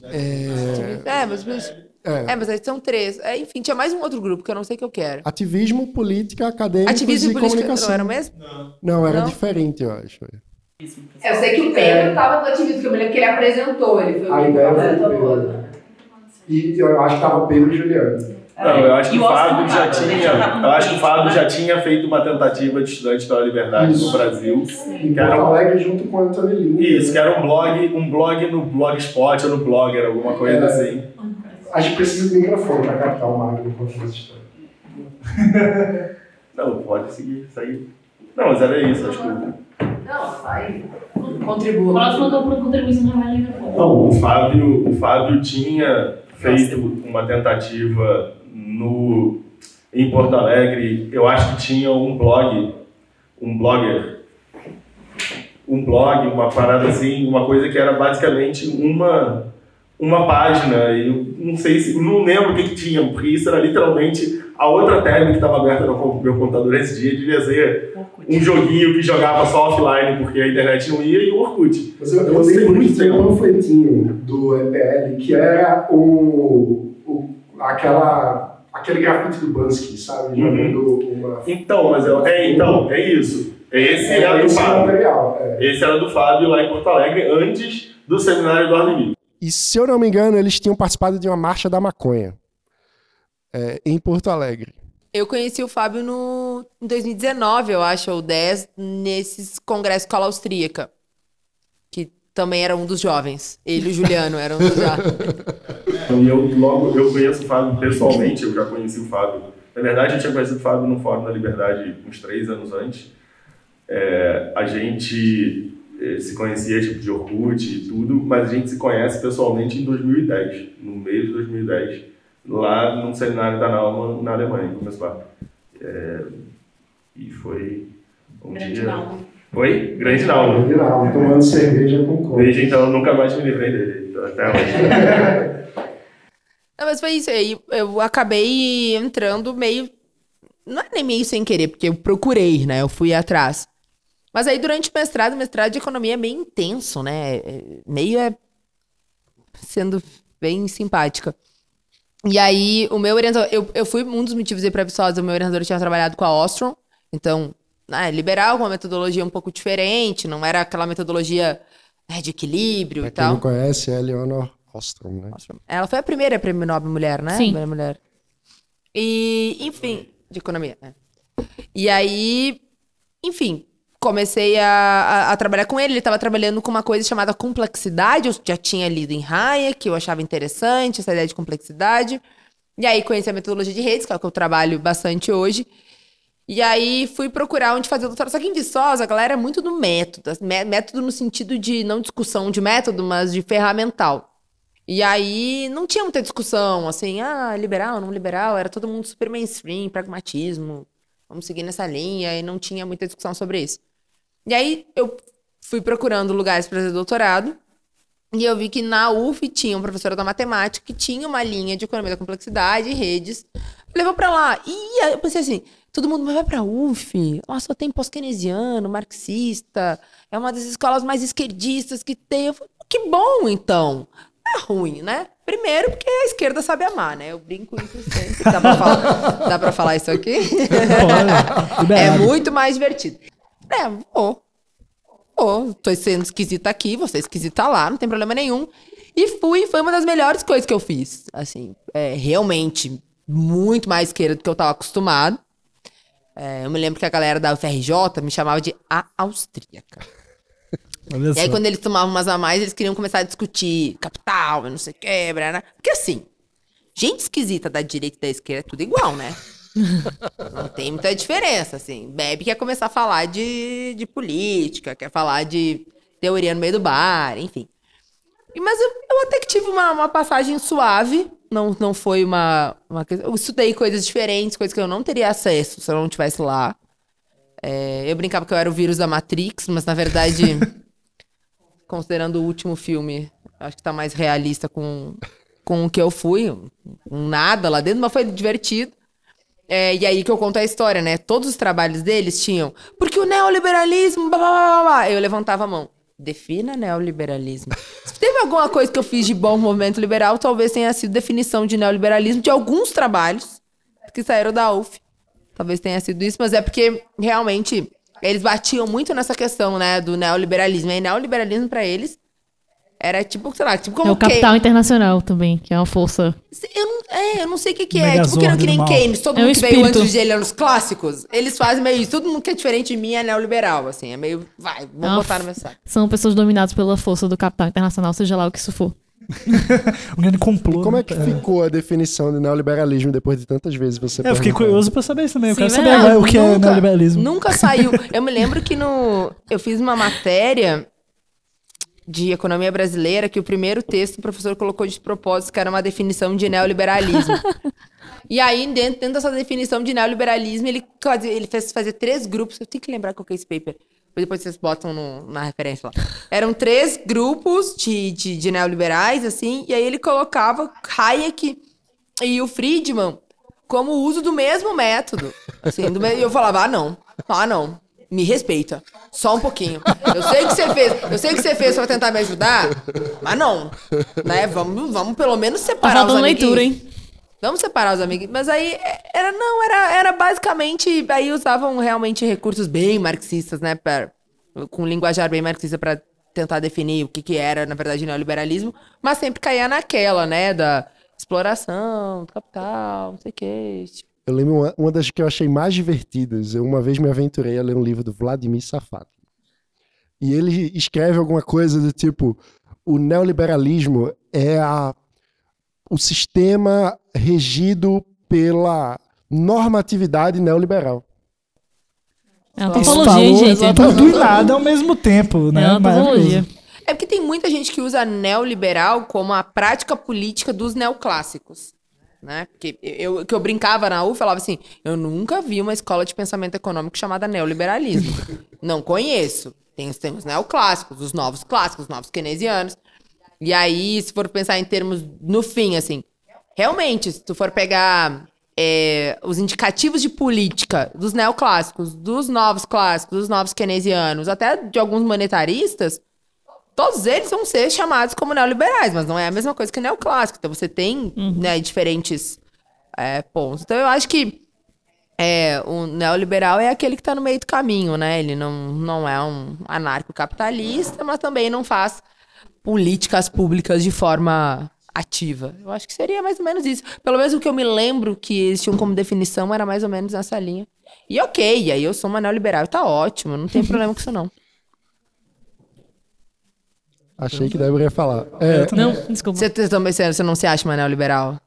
É, mas. mas- É. É, mas aí são três. É, enfim, tinha mais um outro grupo que eu não sei o que eu quero. Ativismo, política, acadêmicos Ativismo e política comunicação. não era o mesmo? Não, era Não? diferente, eu acho. É, Eu sei que o Pedro tava no ativismo, que eu me lembro que ele apresentou. Ele foi A o ideia que foi apresentou do. E eu acho que tava Pedro e Juliano. Não, eu acho que o Fábio não já ele tinha. Eu acho que o Fábio né? já tinha feito uma tentativa de estudantes pela liberdade Isso. no Brasil. Em Que era Porto um- Alegre junto com o Antônio Lima. Isso, que era um blog, um blog no Blogspot ou no Blogger, alguma coisa É. assim. A gente precisa de microfone para captar o Magno enquanto essa história. Não, pode seguir, segue. Não, mas era isso, acho que. Não, sai. Contribua. Eu procuro contribuição não vai ligar. Não, o Fábio, o Fábio tinha feito uma tentativa no, em Porto Alegre. Eu acho que tinha um blog, um blogger, um blog, uma parada assim, uma coisa que era basicamente uma uma página. E eu não sei se, não lembro o que, que tinha, porque isso era literalmente a outra tab que estava aberta no meu computador esse dia devia ser um joguinho que jogava só offline porque a internet não ia e o Orkut. Mas eu, eu Eu sei lembro muito tem um panfletinho do EPL que era o, o, aquela, aquele grafite do Bansky, sabe? Uhum. Uma. Então, mas eu, é, então, é isso. Esse É, era do esse Fábio. material. é. Esse era do Fábio lá em Porto Alegre, antes do seminário do Arnemir. E se eu não me engano, eles tinham participado de uma marcha da maconha é, em Porto Alegre. Eu conheci o Fábio no, em 2019, eu acho, ou 10, nesses congressos escola austríaca. Que também era um dos jovens. Ele e o Juliano eram um dos jovens. E eu logo, eu conheço o Fábio pessoalmente, eu já conheci o Fábio. Na verdade, eu tinha conhecido o Fábio no Fórum da Liberdade uns três anos antes. É, a gente eh, se conhecia tipo de Orkut e tudo, mas a gente se conhece pessoalmente em 2010, no mês de 2010, lá no seminário da Naumann, na Alemanha, em Começar. É, e foi um Grande dia... não. Oi? Grande Naumann. Viral, tomando cerveja com coco. Desde então eu nunca mais me livrei dele, até hoje. Não, mas foi isso aí. Eu acabei entrando meio. Não é nem meio sem querer, porque eu procurei, né? Eu fui atrás. Mas aí, durante o mestrado, o mestrado de economia é meio intenso, né? É- Meio é. sendo bem simpática. E aí, o meu orientador. Eu, eu fui um dos motivos aí pra Viçosa, o meu orientador tinha trabalhado com a Ostrom. Então, né, liberal, com uma metodologia um pouco diferente, não era aquela metodologia né, de equilíbrio Pra e quem tal. não conhece, é Eleanor Ostrom, né? Ela foi a primeira prêmio Nobel mulher, né? Sim. Primeira mulher. E, enfim, de economia. né? E aí, enfim, comecei a, a, a trabalhar com ele. Ele estava trabalhando com uma coisa chamada complexidade. Eu já tinha lido em Hayek, eu achava interessante essa ideia de complexidade. E aí conheci a metodologia de redes, que é o que eu trabalho bastante hoje. E aí fui procurar onde fazer o doutorado. Só que em Viçosa, a galera é muito do método. mé- Método no sentido de, não discussão de método, mas de ferramental. E aí não tinha muita discussão, assim, ah, liberal, não liberal, era todo mundo super mainstream, pragmatismo, vamos seguir nessa linha, e não tinha muita discussão sobre isso. E aí eu fui procurando lugares para fazer doutorado, e eu vi que na UF tinha um professor da matemática que tinha uma linha de economia da complexidade e redes. Levou para lá. E aí eu pensei assim, todo mundo mas vai pra UF, lá só tem pós-keynesiano, marxista, é uma das escolas mais esquerdistas que tem. Eu falei, que bom, então. Não é ruim, né? Primeiro, porque a esquerda sabe amar, né? Eu brinco isso sempre. Dá pra falar, dá pra falar isso aqui? É muito mais divertido. É, vou. Vou. Tô sendo esquisita aqui, você é esquisita lá, não tem problema nenhum. E fui, foi uma das melhores coisas que eu fiz. Assim, é, realmente, muito mais esquerda do que eu tava acostumado. É, eu me lembro que a galera da UFRJ me chamava de a austríaca. Olha E aí, quando eles tomavam umas a mais, eles queriam começar a discutir capital, não sei o que, né? Porque assim, gente esquisita da direita e da esquerda é tudo igual, né? Não tem muita diferença, assim. Bebe quer começar a falar de, de política, quer falar de teoria no meio do bar, enfim. Mas eu, eu até que tive uma, uma passagem suave. Não, não foi uma, uma. Eu estudei coisas diferentes, coisas que eu não teria acesso se eu não estivesse lá. É, eu brincava que eu era o vírus da Matrix, mas na verdade, considerando o último filme, acho que tá mais realista com, com o que eu fui. Com nada lá dentro, mas foi divertido. É, e aí que eu conto a história, né? Todos os trabalhos deles tinham. Porque o neoliberalismo. Blá, blá, blá, blá. Eu levantava a mão. Defina neoliberalismo. Se teve alguma coisa que eu fiz de bom no movimento liberal, talvez tenha sido definição de neoliberalismo de alguns trabalhos que saíram da UF. Talvez tenha sido isso, mas é porque realmente eles batiam muito nessa questão, né, do neoliberalismo. E neoliberalismo pra eles era tipo, sei lá, tipo como É o capital internacional também, que é uma força. eu não, é, eu não sei o que, que é. Megazord Tipo, que, não- que nem. Keynes. Todo É um mundo que veio antes de ele nos clássicos, eles fazem meio isso. Todo mundo que é diferente de mim é neoliberal, assim. É meio, vai, vou É botar f- no meu saco. São pessoas dominadas pela força do capital internacional, seja lá o que isso for. Um grande complô. Como né? é que ficou a definição de neoliberalismo depois de tantas vezes você É, eu fiquei curioso pra saber isso também. Eu Sim, quero mas saber não, agora o que é neoliberalismo. Nunca saiu. Eu me lembro que no. Eu fiz uma matéria de economia brasileira que o primeiro texto o professor colocou de propósito, que era uma definição de neoliberalismo. e aí, dentro, dentro dessa definição de neoliberalismo, ele, ele fez fazer três grupos. Eu tenho que lembrar qual que é esse paper. Depois vocês botam no- na referência lá. Eram três grupos de, de, de neoliberais, assim, e aí ele colocava Hayek e o Friedman como uso do mesmo método. Assim, do me- E eu falava, ah, não. Ah, não. Me respeita. Só um pouquinho. Eu sei que você fez. Eu sei que você fez pra tentar me ajudar, mas não. Né? Vamos, vamos pelo menos Tá separar os faltando amiguinhos. leitura, hein? Vamos separar os amiguinhos. Mas aí era, não, era, era basicamente. Aí usavam realmente recursos bem marxistas, né? pra- com linguajar bem marxista pra tentar definir o que, que era, na verdade, neoliberalismo. Mas sempre caía naquela, né? Da exploração, do capital, não sei o que. Eu lembro uma, uma das que eu achei mais divertidas. Eu uma vez me aventurei a ler um livro do Vladimir Safat. E ele escreve alguma coisa do tipo: o neoliberalismo é a, o sistema regido pela normatividade neoliberal. É uma Isso topologia, falou hein, gente? Tudo e nada ao mesmo tempo, né? É uma. É porque tem muita gente que usa neoliberal como a prática política dos neoclássicos. Né? Porque eu, que eu brincava na U, falava assim: eu nunca vi uma escola de pensamento econômico chamada neoliberalismo. Não conheço. Tem, os neoclássicos, os novos clássicos, os novos keynesianos. E aí, se for pensar em termos no fim, assim, realmente, se tu for pegar é, os indicativos de política dos neoclássicos, dos novos clássicos, dos novos keynesianos, até de alguns monetaristas, todos eles vão ser chamados como neoliberais, mas não é a mesma coisa que neoclássico. Então você tem né, diferentes é, pontos. Então eu acho que é, o neoliberal é aquele que está no meio do caminho, né? Ele não, não é um anarcocapitalista, mas também não faz políticas públicas de forma ativa. Eu acho que seria mais ou menos isso. Pelo menos o que eu me lembro que eles tinham como definição era mais ou menos nessa linha. E ok, aí eu sou uma neoliberal, tá ótimo, não tem problema com isso não. Achei que Débora ia falar. É, Não, desculpa. Você também você você não se acha uma neoliberal?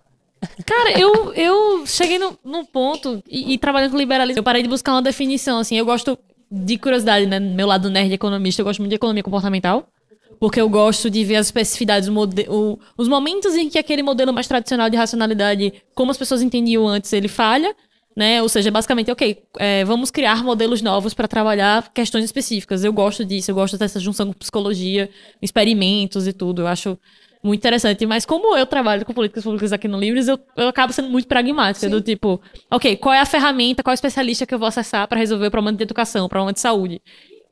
Cara, eu, eu cheguei no, num ponto, e, e trabalhando com liberalismo, eu parei de buscar uma definição, assim, eu gosto de curiosidade, né, meu lado nerd economista, eu gosto muito de economia comportamental, porque eu gosto de ver as especificidades, o- os momentos em que aquele modelo mais tradicional de racionalidade, como as pessoas entendiam antes, ele falha, né, ou seja, basicamente, ok, é, vamos criar modelos novos para trabalhar questões específicas, eu gosto disso, eu gosto dessa junção com psicologia, experimentos e tudo, eu acho muito interessante. Mas como eu trabalho com políticas públicas aqui no Livres, eu, eu acabo sendo muito pragmática. Do tipo, ok, qual é a ferramenta, qual é especialista que eu vou acessar para resolver o problema de educação, o problema de saúde?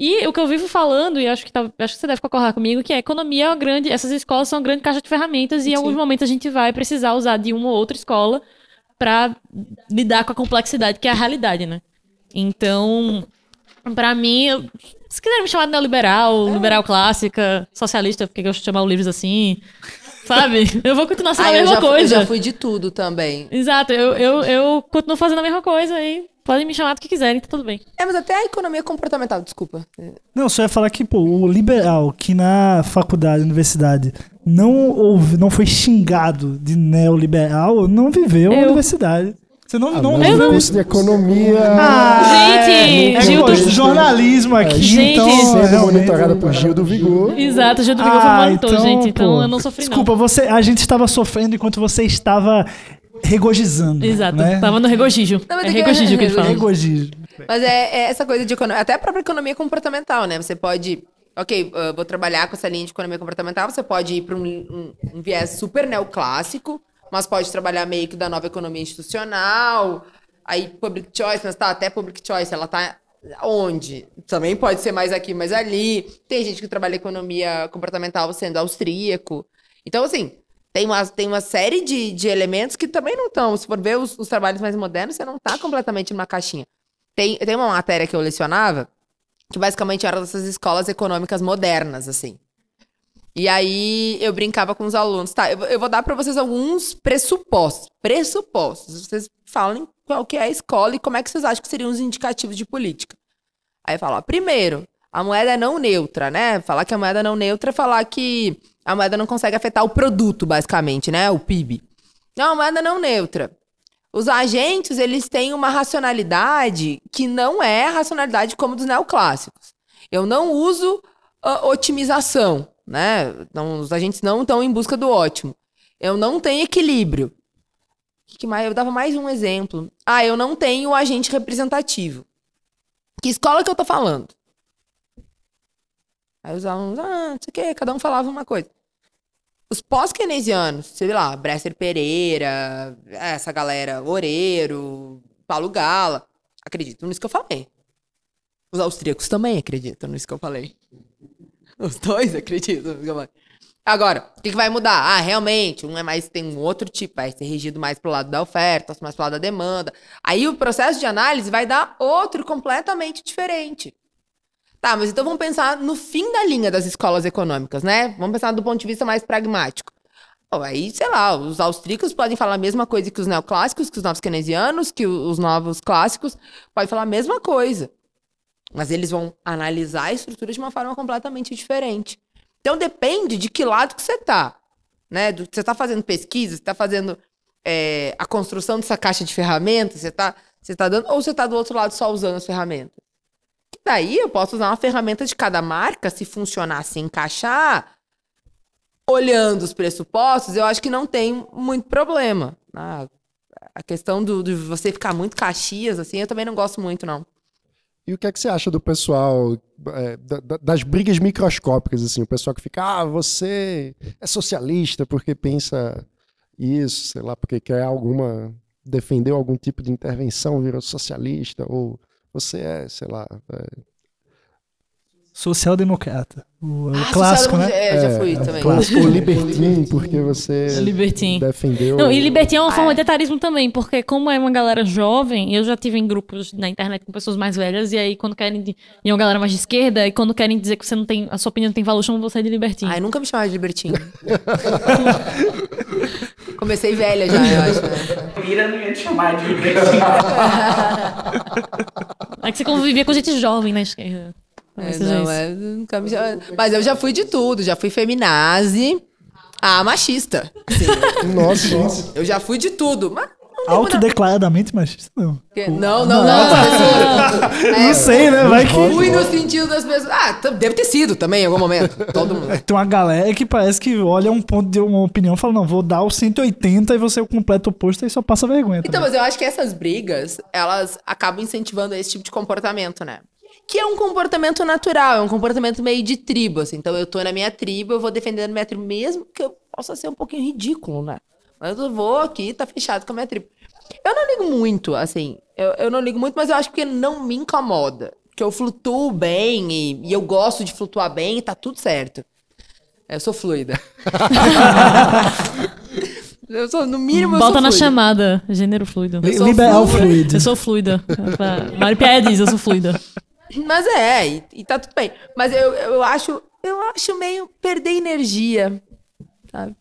E o que eu vivo falando, e acho que, tá- acho que você deve concordar comigo, que a economia é uma grande. Essas escolas são uma grande caixa de ferramentas, e em alguns momentos a gente vai precisar usar de uma ou outra escola para lidar com a complexidade que é a realidade, né? Então, Pra mim, eu- se quiser me chamar de neoliberal, liberal clássica, socialista, porque eu chamar o Livres assim, sabe? Eu vou continuar sendo Ah, a mesma já, fui- eu coisa. já fui de tudo também. Exato, eu, eu, eu continuo fazendo a mesma coisa e podem me chamar do que quiserem, tá tudo bem. É, mas até a economia comportamental, desculpa. Não, só ia falar que, pô, o liberal que na faculdade, universidade, não, ouve, não foi xingado de neoliberal, não viveu a Eu. universidade. Você não, Ah, não mas viu o curso de economia Gente, é, Gil curso do- de jornalismo aqui, Gente, então... sendo realmente- monitorada por Gil do Vigor. Exato, o Gil do Vigor foi Ah, monitor, então, gente. Então pô, eu não sofri, Desculpa, você, a gente estava sofrendo enquanto você estava regozijando. não. Exato, Né? tava no regozijo. Não, é que- regozijo que eles falam. Regozijo. Mas é, é essa coisa de economia, até a própria economia comportamental, né? Você pode, ok, eu vou trabalhar com essa linha de economia comportamental, você pode ir para um, um- um viés super neoclássico, mas pode trabalhar meio que da nova economia institucional, aí public choice, mas tá, até public choice, ela tá onde? Também pode ser mais aqui, mais ali. Tem gente que trabalha economia comportamental sendo austríaco. Então, assim, tem uma, tem uma série de, de elementos que também não estão. Se for ver os, os trabalhos mais modernos, você não tá completamente numa caixinha. Tem, tem uma matéria que eu lecionava que basicamente era dessas escolas econômicas modernas, assim. E aí eu brincava com os alunos. Tá, eu, eu vou dar para vocês alguns pressupostos. Pressupostos. Vocês falem qual que é a escola e como é que vocês acham que seriam os indicativos de política. Aí fala, ó, primeiro, a moeda é não neutra, né? Falar que a moeda é não neutra é falar que a moeda não consegue afetar o produto, basicamente, né? O PIB. Não, a moeda é não neutra. Os agentes, eles têm uma racionalidade que não é a racionalidade como dos neoclássicos. Eu não uso ah, otimização, né? Não, os agentes não estão em busca do ótimo. Eu não tenho equilíbrio. Que que mais? Eu dava mais um exemplo. Ah, eu não tenho agente representativo. Que escola que eu tô falando? Aí os alunos, ah, não sei o quê, cada um falava uma coisa. Os pós-keynesianos, sei lá, Bresser Pereira, essa galera, Oreiro, Paulo Gala, acreditam nisso que eu falei. Os austríacos também acreditam nisso que eu falei. Os dois acreditam nisso que eu falei. Agora, o que, que vai mudar? Ah, realmente, um é mais, tem um outro tipo, vai ser regido mais pro lado da oferta, mais pro lado da demanda. Aí o processo de análise vai dar outro completamente diferente. Tá, mas então vamos pensar no fim da linha das escolas econômicas, né? Vamos pensar do ponto de vista mais pragmático. Bom, aí, sei lá, os austríacos podem falar a mesma coisa que os neoclássicos, que os novos keynesianos, que os novos clássicos, podem falar a mesma coisa. Mas eles vão analisar a estrutura de uma forma completamente diferente. Então depende de que lado que você tá. Né? Do, você tá fazendo pesquisa, você tá fazendo é, a construção dessa caixa de ferramentas, você tá, você tá dando, ou você tá do outro lado só usando as ferramentas. Daí eu posso usar uma ferramenta de cada marca, se funcionar, se encaixar, olhando os pressupostos, eu acho que não tem muito problema. Ah, a questão do, de você ficar muito caxias, assim, eu também não gosto muito, não. E o que é que você acha do pessoal, é, da- da- das brigas microscópicas, assim, o pessoal que fica, ah, você é socialista porque pensa isso, sei lá, porque quer alguma, defendeu algum tipo de intervenção, virou socialista, ou você é, sei lá, é, Social-democrata. O, o Ah, clássico, social- né? É, já fui também. clássico, ou libertino porque você defendeu... Não, e libertinho é uma Ah, forma é. de etarismo também, porque como é uma galera jovem, eu já tive em grupos na internet com pessoas mais velhas, e aí quando querem, de- e uma galera mais de esquerda, e quando querem dizer que você não tem, a sua opinião não tem valor, chamam você de libertinho. Ai, nunca me chamava de libertino. Comecei velha já, eu acho. Né? Mira não ia te chamar de libertino. É que você convivia com gente jovem na esquerda. É, seja não, é, nunca me Mas eu já fui de tudo. Já fui feminazi a machista. Sim, Nossa, eu já fui de tudo. Mas não Autodeclaradamente machista, não. Não, não, não. É, Não sei, né? Vai que. Fui no sentido das pessoas. Ah, deve ter sido também em algum momento. Todo mundo. Tem uma galera que parece que olha um ponto de uma opinião e fala: não, vou dar o 180 e você é o completo oposto e só passa vergonha. Então, também. mas eu acho que essas brigas, elas acabam incentivando esse tipo de comportamento, né? Que é um comportamento natural, é um comportamento meio de tribo, assim. Então, eu tô na minha tribo, eu vou defendendo a minha tribo, mesmo que eu possa ser um pouquinho ridículo, né? Mas eu vou aqui, tá fechado com a minha tribo. Eu não ligo muito, assim. Eu, eu não ligo muito, mas eu acho que não me incomoda. Que eu flutuo bem e, e eu gosto de flutuar bem e tá tudo certo. Eu sou fluida. eu sou, no mínimo, eu Bota sou na fluida. chamada, gênero fluido. Liberal fluida. fluido. Eu sou fluida. Mari Piaia diz, eu sou fluida. Mas é, e, e tá tudo bem. Mas eu, eu acho, eu acho meio perder energia, sabe?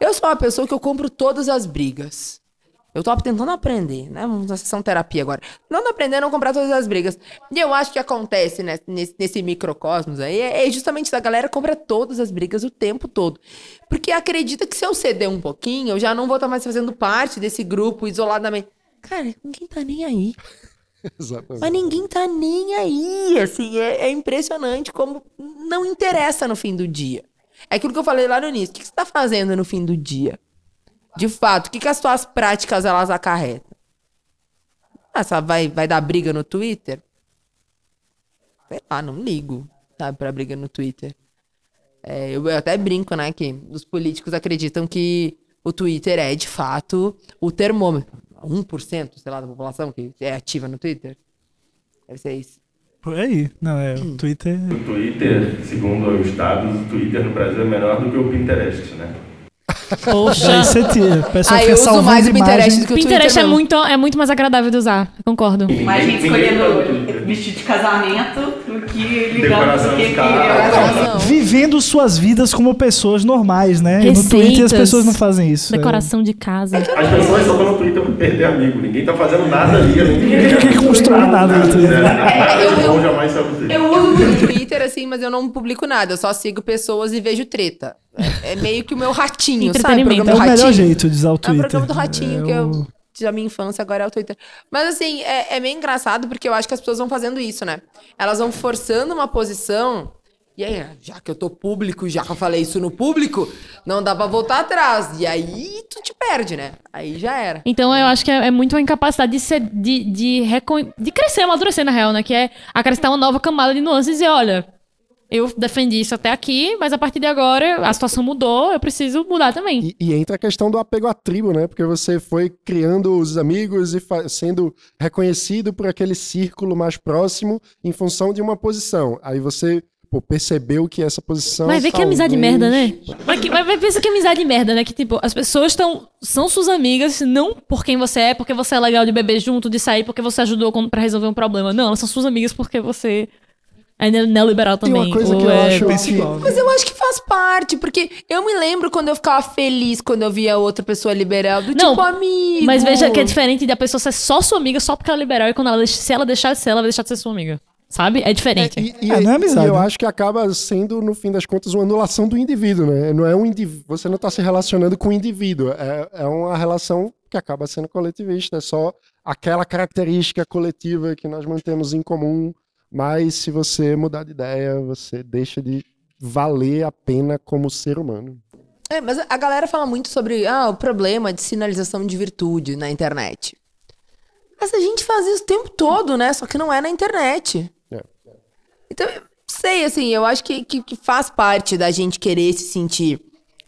Eu sou uma pessoa que eu compro todas as brigas. Eu tô tentando aprender, né? Na sessão terapia agora. Não aprender a não comprar todas as brigas. E eu acho que acontece né, nesse, nesse microcosmos aí é, é justamente isso. A galera compra todas as brigas o tempo todo. Porque acredita que se eu ceder um pouquinho, eu já não vou estar mais fazendo parte desse grupo isoladamente. Cara, ninguém tá nem aí. Exatamente. Mas ninguém tá nem aí, assim, é, é impressionante como não interessa no fim do dia. É aquilo que eu falei lá no início. O que que você tá fazendo no fim do dia? De fato, o que, que as suas práticas elas acarretam? Ah, vai, vai dar briga no Twitter? Sei lá, não ligo, sabe, pra briga no Twitter. É, eu, eu até brinco, né, que os políticos acreditam que o Twitter é, de fato, o termômetro. 1%, sei lá, da população que é ativa no Twitter. Deve ser isso. Por aí. Não, é, o Twitter. O Twitter, segundo os dados, o Twitter no Brasil é menor do que o Pinterest, né? Poxa. Aí você tira. O pessoal Ah, fica eu uso mais o. Pinterest do que o Pinterest Twitter é mesmo. muito, é muito mais agradável de usar, concordo. Mais gente Ninguém tá no escolhendo vestido de casamento do ligando porque queria. Não. Vivendo suas vidas como pessoas normais, né? E no Twitter as Receitas, pessoas não fazem isso. é. Decoração de casa. As pessoas só estão no Twitter pra perder amigo. Ninguém tá fazendo nada ali. Ninguém Ninguém constrói nada no Twitter. Né? eu- Eu. Eu uso o Twitter, assim, mas eu não publico nada. Eu só sigo pessoas e vejo treta. É, é meio que o meu ratinho, sabe? O Entretenimento. É programa o do melhor ratinho. jeito de usar o É o Twitter. programa do ratinho É que eu. Da minha infância, agora é o Twitter. Mas assim, é, é meio engraçado porque eu acho que as pessoas vão fazendo isso, né? Elas vão forçando uma posição. E aí, já que eu tô público, já que eu falei isso no público, não dá pra voltar atrás. E aí tu te perde, né? Aí já era. Então eu acho que é, é muito a incapacidade de, ser, de, de, recon- de crescer, amadurecer na real, né? Que é acrescentar uma nova camada de nuances e olha, eu defendi isso até aqui, mas a partir de agora a situação mudou, eu preciso mudar também. E, e entra a questão do apego à tribo, né? Porque você foi criando os amigos e sendo reconhecido por aquele círculo mais próximo em função de uma posição. Aí você pô, percebeu que essa posição. Vai ver que é amizade merda, né? Vai, que, pensa que é amizade merda, né? Que, tipo, as pessoas estão. São suas amigas, não por quem você é, porque você é legal de beber junto, de sair, porque você ajudou pra resolver um problema. Não, elas são suas amigas porque você é ne- neoliberal Tem também. uma coisa que eu é- acho pensa que. igual, né? Mas eu acho que faz parte, porque eu me lembro quando eu ficava feliz quando eu via outra pessoa liberal, do Não, tipo amigo. Mas veja que é diferente da pessoa ser só sua amiga só porque ela é liberal e quando ela se ela deixar de ser, ela vai deixar de ser sua amiga. Sabe? É diferente. E, e- É, não é amizade, e eu né? acho que acaba sendo, no fim das contas, uma anulação do indivíduo, né? Não é um indivíduo. Você não está se relacionando com o indivíduo. É, é uma relação que acaba sendo coletivista. É só aquela característica coletiva que nós mantemos em comum. Mas se você mudar de ideia, você deixa de valer a pena como ser humano. É, mas a galera fala muito sobre ah, o problema de sinalização de virtude na internet. Mas a gente faz isso o tempo todo, né? Só que não é na internet. É. Então, eu sei, assim, eu acho que, que, que faz parte da gente querer se sentir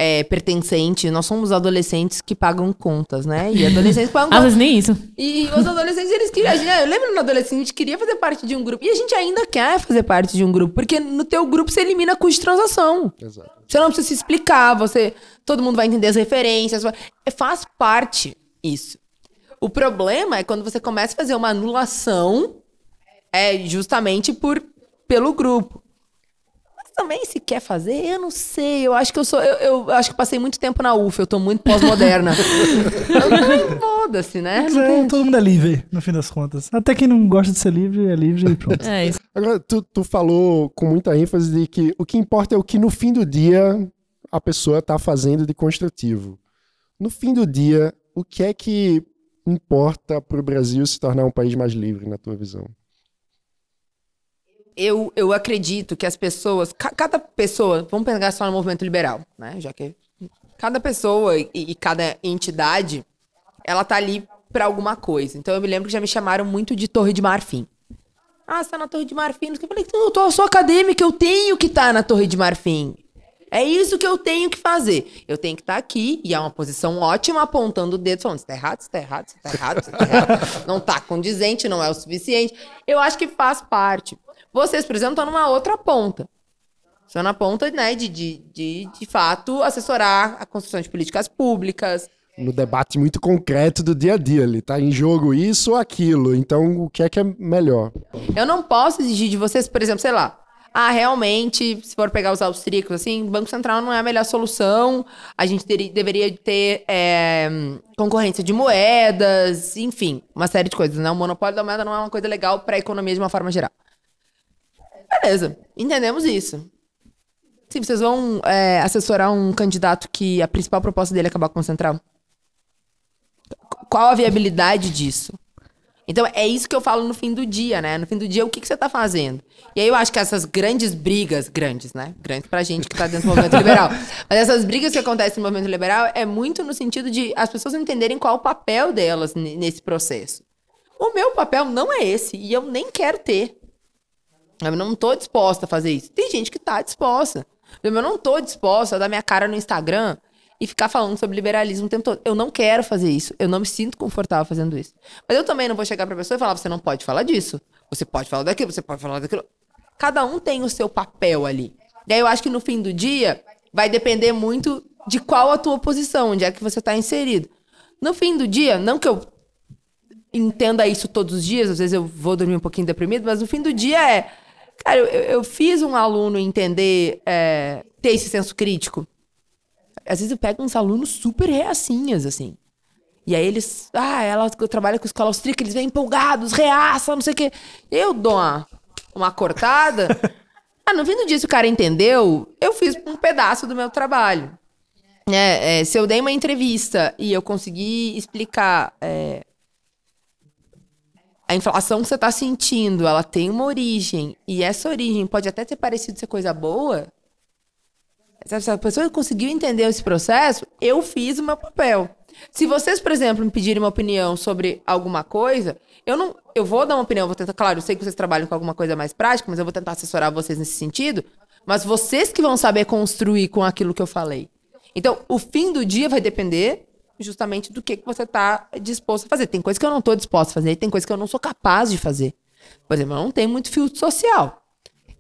é, pertencente. Nós somos adolescentes que pagam contas, né? E adolescentes pagam Às contas. vezes nem isso. E os adolescentes, eles queriam. Eu lembro na adolescência, a gente queria fazer parte de um grupo. E a gente ainda quer fazer parte de um grupo. Porque no teu grupo você elimina custo de transação. Exato. Você não precisa se explicar, você. Todo mundo vai entender as referências. é, faz parte isso. O problema é quando você começa a fazer uma anulação é justamente por pelo grupo. Também se quer fazer, eu não sei. Eu acho que eu sou. Eu, eu acho que passei muito tempo na UF, eu tô muito pós-moderna. Eu- Foda-se, né? É, todo mundo é livre, no fim das contas. Até quem não gosta de ser livre é livre e pronto. É isso. Agora, tu, tu falou com muita ênfase de que o que importa é o que no fim do dia a pessoa está fazendo de construtivo. No fim do dia, o que é que importa para o Brasil se tornar um país mais livre, na tua visão? Eu, eu acredito que as pessoas, ca- cada pessoa, vamos pegar só no movimento liberal, né? Já que cada pessoa e, e cada entidade, ela tá ali pra alguma coisa. Então eu me lembro que já me chamaram muito de Torre de Marfim. Ah, você tá na Torre de Marfim? Eu falei, não, eu, tô, eu sou acadêmica, eu tenho que estar na Torre de Marfim. É isso que eu tenho que fazer. Eu tenho que estar aqui, e é uma posição ótima, apontando o dedo, falando, isso tá errado, isso tá errado, isso tá errado, isso tá errado. Não tá condizente, não é o suficiente. Eu acho que faz parte. Vocês, por exemplo, estão numa outra ponta. Estão na ponta, né, de, de, de, de fato, assessorar a construção de políticas públicas. No debate muito concreto do dia a dia ali, tá em jogo isso ou aquilo. Então, o que é que é melhor? Eu não posso exigir de vocês, por exemplo, sei lá. Ah, realmente, se for pegar os austríacos, assim, Banco Central não é a melhor solução. A gente deveria ter é, concorrência de moedas, enfim, uma série de coisas, né? O monopólio da moeda não é uma coisa legal para a economia de uma forma geral. Beleza, entendemos isso. Se vocês vão é, assessorar um candidato que a principal proposta dele é acabar com o Central. qual a viabilidade disso? Então, é isso que eu falo no fim do dia, né? No fim do dia, o que, que você tá fazendo? E aí eu acho que essas grandes brigas, grandes, né? Grandes pra gente que tá dentro do movimento liberal. Mas essas brigas que acontecem no movimento liberal é muito no sentido de as pessoas entenderem qual o papel delas nesse processo. O meu papel não é esse, e eu nem quero ter. Eu não tô disposta a fazer isso. Tem gente que tá disposta. Eu não tô disposta a dar minha cara no Instagram e ficar falando sobre liberalismo o tempo todo. Eu não quero fazer isso. Eu não me sinto confortável fazendo isso. Mas eu também não vou chegar pra pessoa e falar: você não pode falar disso. Você pode falar daquilo, você pode falar daquilo. Cada um tem o seu papel ali. E aí eu acho que no fim do dia vai depender muito de qual a tua posição, onde é que você tá inserido. No fim do dia, não que eu entenda isso todos os dias, às vezes eu vou dormir um pouquinho deprimido, mas no fim do dia é. Cara, eu, eu fiz um aluno entender, é, ter esse senso crítico. Às vezes eu pego uns alunos super reacinhas, assim. E aí eles. Ah, ela trabalha com escola austríaca, eles vêm empolgados, reaça, não sei o quê. Eu dou uma, uma cortada. ah, no fim do dia, se o cara entendeu, eu fiz um pedaço do meu trabalho. É, é, se eu dei uma entrevista e eu consegui explicar é, a inflação que você está sentindo, ela tem uma origem, e essa origem pode até ter parecido ser coisa boa. Se a pessoa conseguiu entender esse processo, eu fiz o meu papel. Se vocês, por exemplo, me pedirem uma opinião sobre alguma coisa, eu não, eu vou dar uma opinião, vou tentar, claro, eu sei que vocês trabalham com alguma coisa mais prática, mas eu vou tentar assessorar vocês nesse sentido, mas vocês que vão saber construir com aquilo que eu falei. Então, o fim do dia vai depender justamente do que, que você está disposto a fazer. Tem coisa que eu não estou disposto a fazer, tem coisa que eu não sou capaz de fazer. Por exemplo, eu não tenho muito filtro social.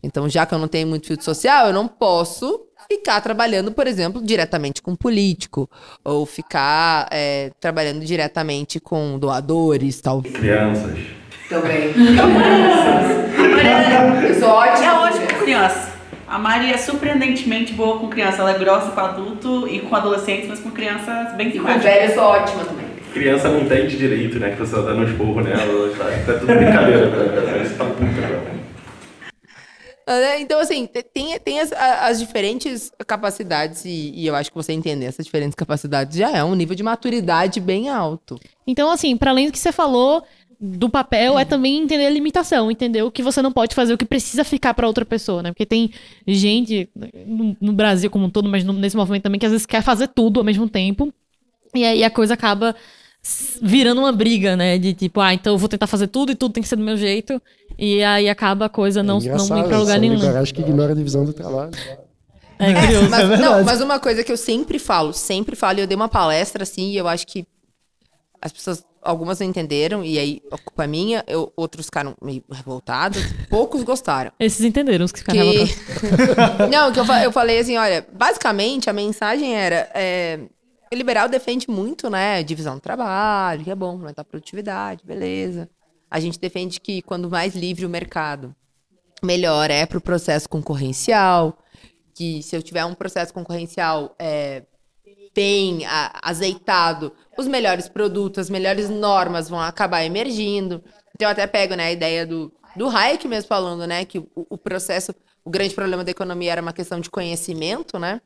Então, já que eu não tenho muito filtro social, eu não posso ficar trabalhando, por exemplo, diretamente com político, ou ficar é, trabalhando diretamente com doadores, tal. Crianças. Também. Maria Eu sou ótima. é ótimo com criança. A Mari é surpreendentemente boa com criança. Ela é grossa com adulto e com adolescentes, mas com crianças bem E com simpáticas. velho eu sou ótima também. Criança não entende direito, né? Que você tá dando esporro nela. Tá, tá tudo brincadeira, cara. Você tá puta, cara. Né? Então, assim, te- tem, tem as, as diferentes capacidades, e, e eu acho que você entender essas diferentes capacidades já é um nível de maturidade bem alto. Então, assim, para além do que você falou do papel, é também entender a limitação, entender o que você não pode fazer, o que precisa ficar para outra pessoa, né? Porque tem gente no, no Brasil como um todo, mas no- nesse movimento também, que às vezes quer fazer tudo ao mesmo tempo. E aí a coisa acaba virando uma briga, né? De tipo, ah, então eu vou tentar fazer tudo e tudo tem que ser do meu jeito. E aí acaba a coisa não, não ir pra lugar nenhum. Liberais que ignora a divisão do trabalho. É curioso. Mas, verdade. não, mas uma coisa que eu sempre falo, sempre falo, e eu dei uma palestra assim, e eu acho que as pessoas, algumas não entenderam, e aí a culpa é minha, eu- outros ficaram meio revoltados, poucos gostaram. Esses entenderam, os que ficaram Que... revoltados. não, que eu, eu falei assim, olha, basicamente a mensagem era. é, o liberal defende muito, né? Divisão do trabalho, que é bom, aumentar a produtividade, beleza. A gente defende que quando mais livre o mercado, melhor é para o processo concorrencial. Que se eu tiver um processo concorrencial é, bem a- azeitado, os melhores produtos, as melhores normas vão acabar emergindo. Então eu até pego né, a ideia do, do Hayek mesmo falando, né? Que o, o processo, o grande problema da economia era uma questão de conhecimento, né?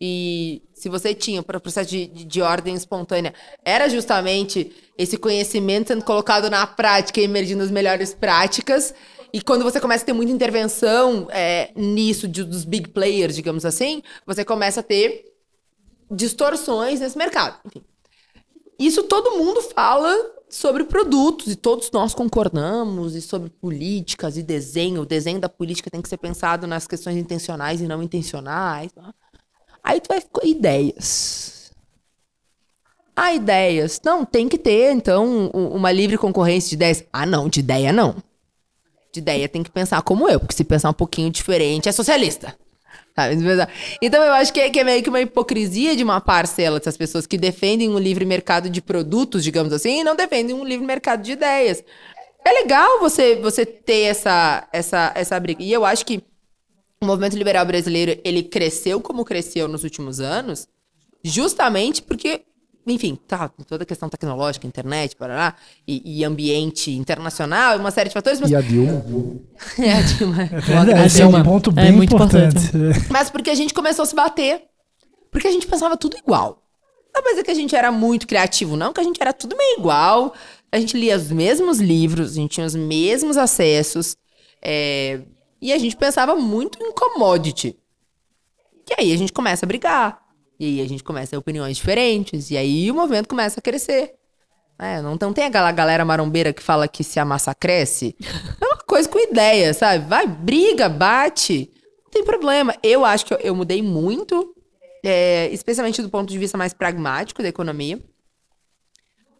E se você tinha o processo de, de, de ordem espontânea, era justamente esse conhecimento sendo colocado na prática e emergindo as melhores práticas. E quando você começa a ter muita intervenção é, nisso, de- dos big players, digamos assim, você começa a ter distorções nesse mercado. Enfim. Isso todo mundo fala sobre produtos e todos nós concordamos e sobre políticas e desenho. O desenho da política tem que ser pensado nas questões intencionais e não intencionais. Aí tu vai com ideias. Ah, ideias. Não, tem que ter, então, uma livre concorrência de ideias. Ah, não, de ideia não. De ideia tem que pensar como eu, porque se pensar um pouquinho diferente é socialista. Então eu acho que é, que é meio que uma hipocrisia de uma parcela dessas pessoas que defendem um livre mercado de produtos, digamos assim, e não defendem um livre mercado de ideias. É legal você, você ter essa, essa, essa briga. E eu acho que o movimento liberal brasileiro, ele cresceu como cresceu nos últimos anos, justamente porque, enfim, tá, toda a questão tecnológica, internet, parará, e, e ambiente internacional, uma série de fatores, mas... E a Dilma. É, a Dilma. Verdade, esse é um ponto É bem muito importante. Mas porque a gente começou a se bater. Porque a gente pensava tudo igual. Não, mas é que a gente era muito criativo, não, que a gente era tudo meio igual. A gente lia os mesmos livros, a gente tinha os mesmos acessos. é, e a gente pensava muito em commodity. E aí a gente começa a brigar. E aí a gente começa a ter opiniões diferentes. E aí o movimento começa a crescer. É, não, não tem aquela galera marombeira que fala que se a massa cresce. É uma coisa com ideia, sabe? Vai, briga, bate. Não tem problema. Eu acho que eu, eu mudei muito, é, especialmente do ponto de vista mais pragmático da economia.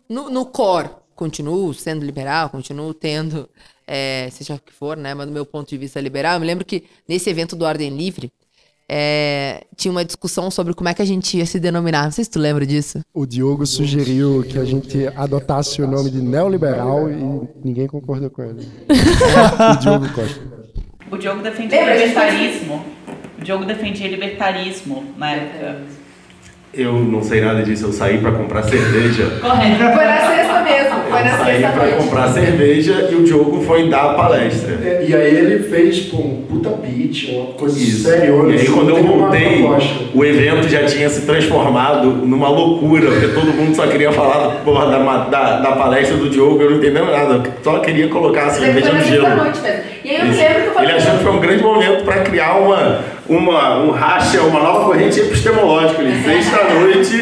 No, no core, continuo sendo liberal, continuo tendo, é, seja o que for, né? Mas do meu ponto de vista liberal, eu me lembro que nesse evento do Ordem Livre, é, tinha uma discussão sobre como é que a gente ia se denominar. Não sei se tu lembra disso. O Diogo sugeriu que a gente adotasse o nome de neoliberal e ninguém concordou com ele. o Diogo Costa. O Diogo defendia libertarismo. O Diogo defendia libertarismo na época. Eu não sei nada disso, eu saí pra comprar cerveja. Correto. Foi na sexta mesmo, foi na saí sexta pra noite. comprar cerveja e o Diogo foi dar a palestra. E aí ele fez, pô, um puta beat, uma coisa Isso. seriona. E aí quando eu voltei, o evento já tinha se transformado numa loucura, porque todo mundo só queria falar da, porra, da, da, da palestra do Diogo, eu não entendendo nada, só queria colocar a cerveja no gelo. E aí eu me Isso. lembro que eu falei. Ele achou que foi um grande momento para criar uma, uma, um racha, uma nova corrente epistemológica. Ele sexta-noite,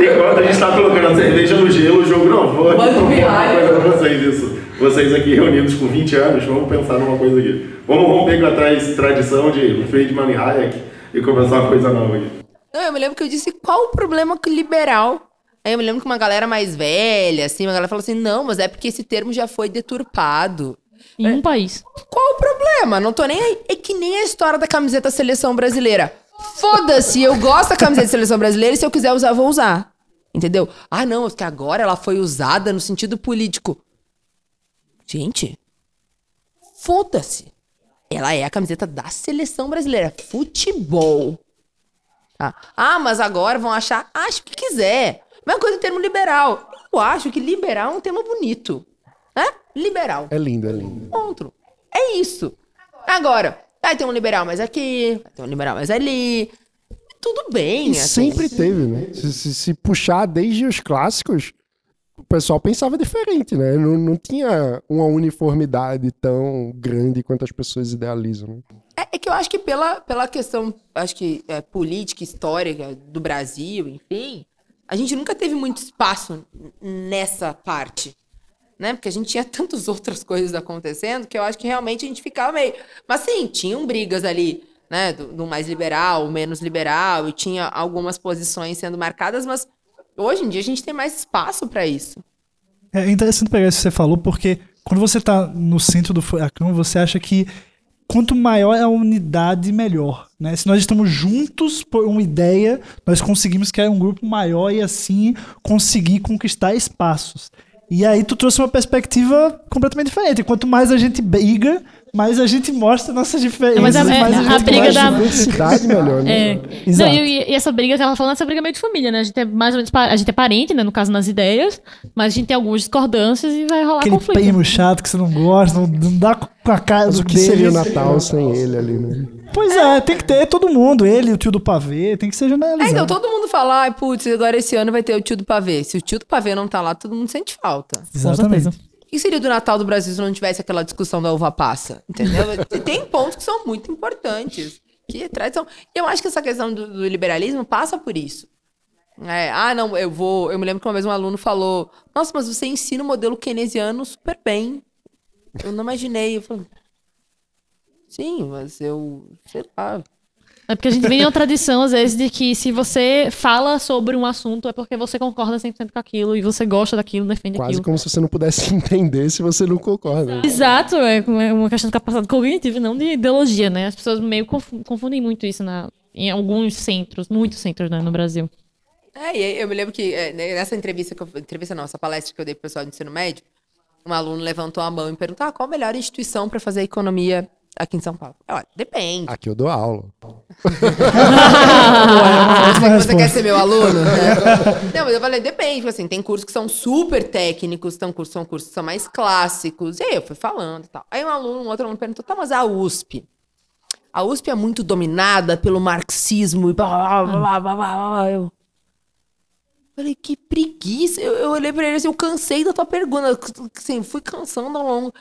enquanto a gente está colocando a cerveja no gelo, o jogo não vou Manda um propor uma coisa pra vocês isso. Vocês aqui reunidos com 20 anos, vamos pensar numa coisa aqui. Vamos romper com a tra- tradição de Friedman e Hayek e começar uma coisa nova aqui. Não, eu me lembro que eu disse qual o problema com liberal. Aí eu me lembro que uma galera mais velha, assim, uma galera falou assim: não, mas é porque esse termo já foi deturpado. Em um país. Qual o problema? Não tô nem aí. É que nem a história da camiseta seleção brasileira. Foda-se, eu gosto da camiseta seleção brasileira e se eu quiser usar, vou usar. Entendeu? Ah, não, porque agora ela foi usada no sentido político. Gente, foda-se. Ela é a camiseta da seleção brasileira. Futebol. Tá? Ah, mas agora vão achar. Acho que quiser. Mesma coisa em termo liberal. Eu acho que liberal é um termo bonito. Né? Liberal. É lindo, é lindo. Ponto. É isso. Agora, vai ter um liberal mais aqui, vai ter um liberal mais ali. Tudo bem. Assim. sempre teve, né? Se, se- se puxar desde os clássicos, o pessoal pensava diferente, né? Não, não tinha uma uniformidade tão grande quanto as pessoas idealizam. Né? É, é que eu acho que pela, pela questão, acho que é, política, histórica do Brasil, enfim, a gente nunca teve muito espaço nessa parte. Né? Porque a gente tinha tantas outras coisas acontecendo que eu acho que realmente a gente ficava meio. Mas sim, tinham brigas ali, né? Do, do mais liberal, menos liberal, e tinha algumas posições sendo marcadas, mas hoje em dia a gente tem mais espaço para isso. É interessante pegar isso que você falou, porque quando você tá no centro do furacão, você acha que quanto maior é a unidade, melhor. Né? Se nós estamos juntos por uma ideia, nós conseguimos criar um grupo maior e assim conseguir conquistar espaços. E aí tu trouxe uma perspectiva completamente diferente. Quanto mais a gente briga, mais a gente mostra nossas diferenças. Mas a- mais a- gente a briga Mais da- diversidade melhor, né? É. Exato. Não, e, e essa briga que ela falando, essa briga é meio de família, né? A gente é mais ou menos a gente é parente, né? No caso, nas ideias, mas a gente tem algumas discordâncias e vai rolar Aquele conflito. primo chato que você não gosta, não, não dá com a cara Mas do o que seria o. Natal sem ele ali, né? Pois é, tem que ter todo mundo. Ele, o tio do pavê, tem que ser É, generalizado. então todo mundo fala, ai, putz, agora esse ano vai ter o tio do pavê. Se o tio do pavê não tá lá, todo mundo sente falta. Com Exatamente. Que seria do Natal do Brasil se não tivesse aquela discussão da uva passa? Entendeu? Tem pontos que são muito importantes. Que é tradição. E eu acho que essa questão do, do liberalismo passa por isso. É, ah, não, eu vou. Eu me lembro que uma vez um aluno falou: Nossa, mas você ensina o modelo keynesiano super bem. Eu não imaginei. Eu falei, Sim, mas eu. Sei lá. É porque a gente vem uma tradição, às vezes, de que se você fala sobre um assunto é porque você concorda 100% com aquilo e você gosta daquilo, defende Quase aquilo. como se você não pudesse entender se você não concorda. Exato, é é uma questão de capacidade cognitiva e não de ideologia, né? As pessoas meio confu- confundem muito isso na, em alguns centros, muitos centros né, no Brasil. É, e aí eu me lembro que é, né, nessa entrevista que eu, entrevista não, essa palestra que eu dei pro pessoal do ensino médio, um aluno levantou a mão e perguntou: ah, qual a melhor instituição para fazer economia aqui em São Paulo? Olha, depende. Aqui eu dou aula. Você, você quer ser meu aluno? né? Não, mas eu falei, depende. Assim, tem cursos que são super técnicos, tem cursos, são cursos que são mais clássicos. E aí eu fui falando e tal. Aí um aluno, um outro aluno perguntou, tá, mas a USP? A USP é muito dominada pelo marxismo e blá, blá, blá, blá, blá, blá. Eu... Falei, que preguiça. Eu, eu olhei pra ele assim, eu cansei da tua pergunta. Assim, fui cansando ao longo.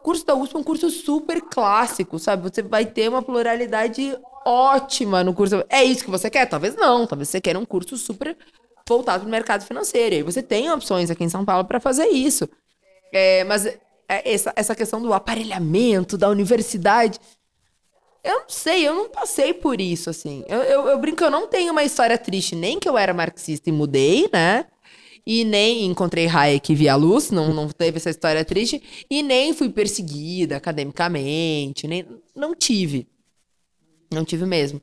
O curso da USP é um curso super clássico, sabe? Você vai ter uma pluralidade ótima no curso. É isso que você quer? Talvez não. Talvez você queira um curso super voltado pro mercado financeiro. E aí você tem opções aqui em São Paulo para fazer isso. É, mas é, essa, essa questão do aparelhamento, da universidade. Eu não sei, eu não passei por isso, assim. Eu, eu, eu brinco, eu não tenho uma história triste, nem que eu era marxista e mudei, né? E nem encontrei Hayek e vi a luz, não, não teve essa história triste. E nem fui perseguida academicamente, nem, não tive. Não tive mesmo.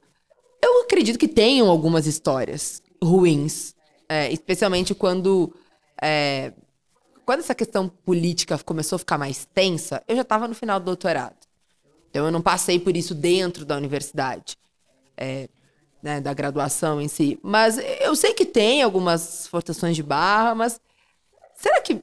Eu acredito que tenham algumas histórias ruins, é, especialmente quando é, quando essa questão política começou a ficar mais tensa, eu já estava no final do doutorado. Então eu não passei por isso dentro da universidade, é, né, da graduação em si. Mas eu sei que tem algumas forçações de barra, mas será que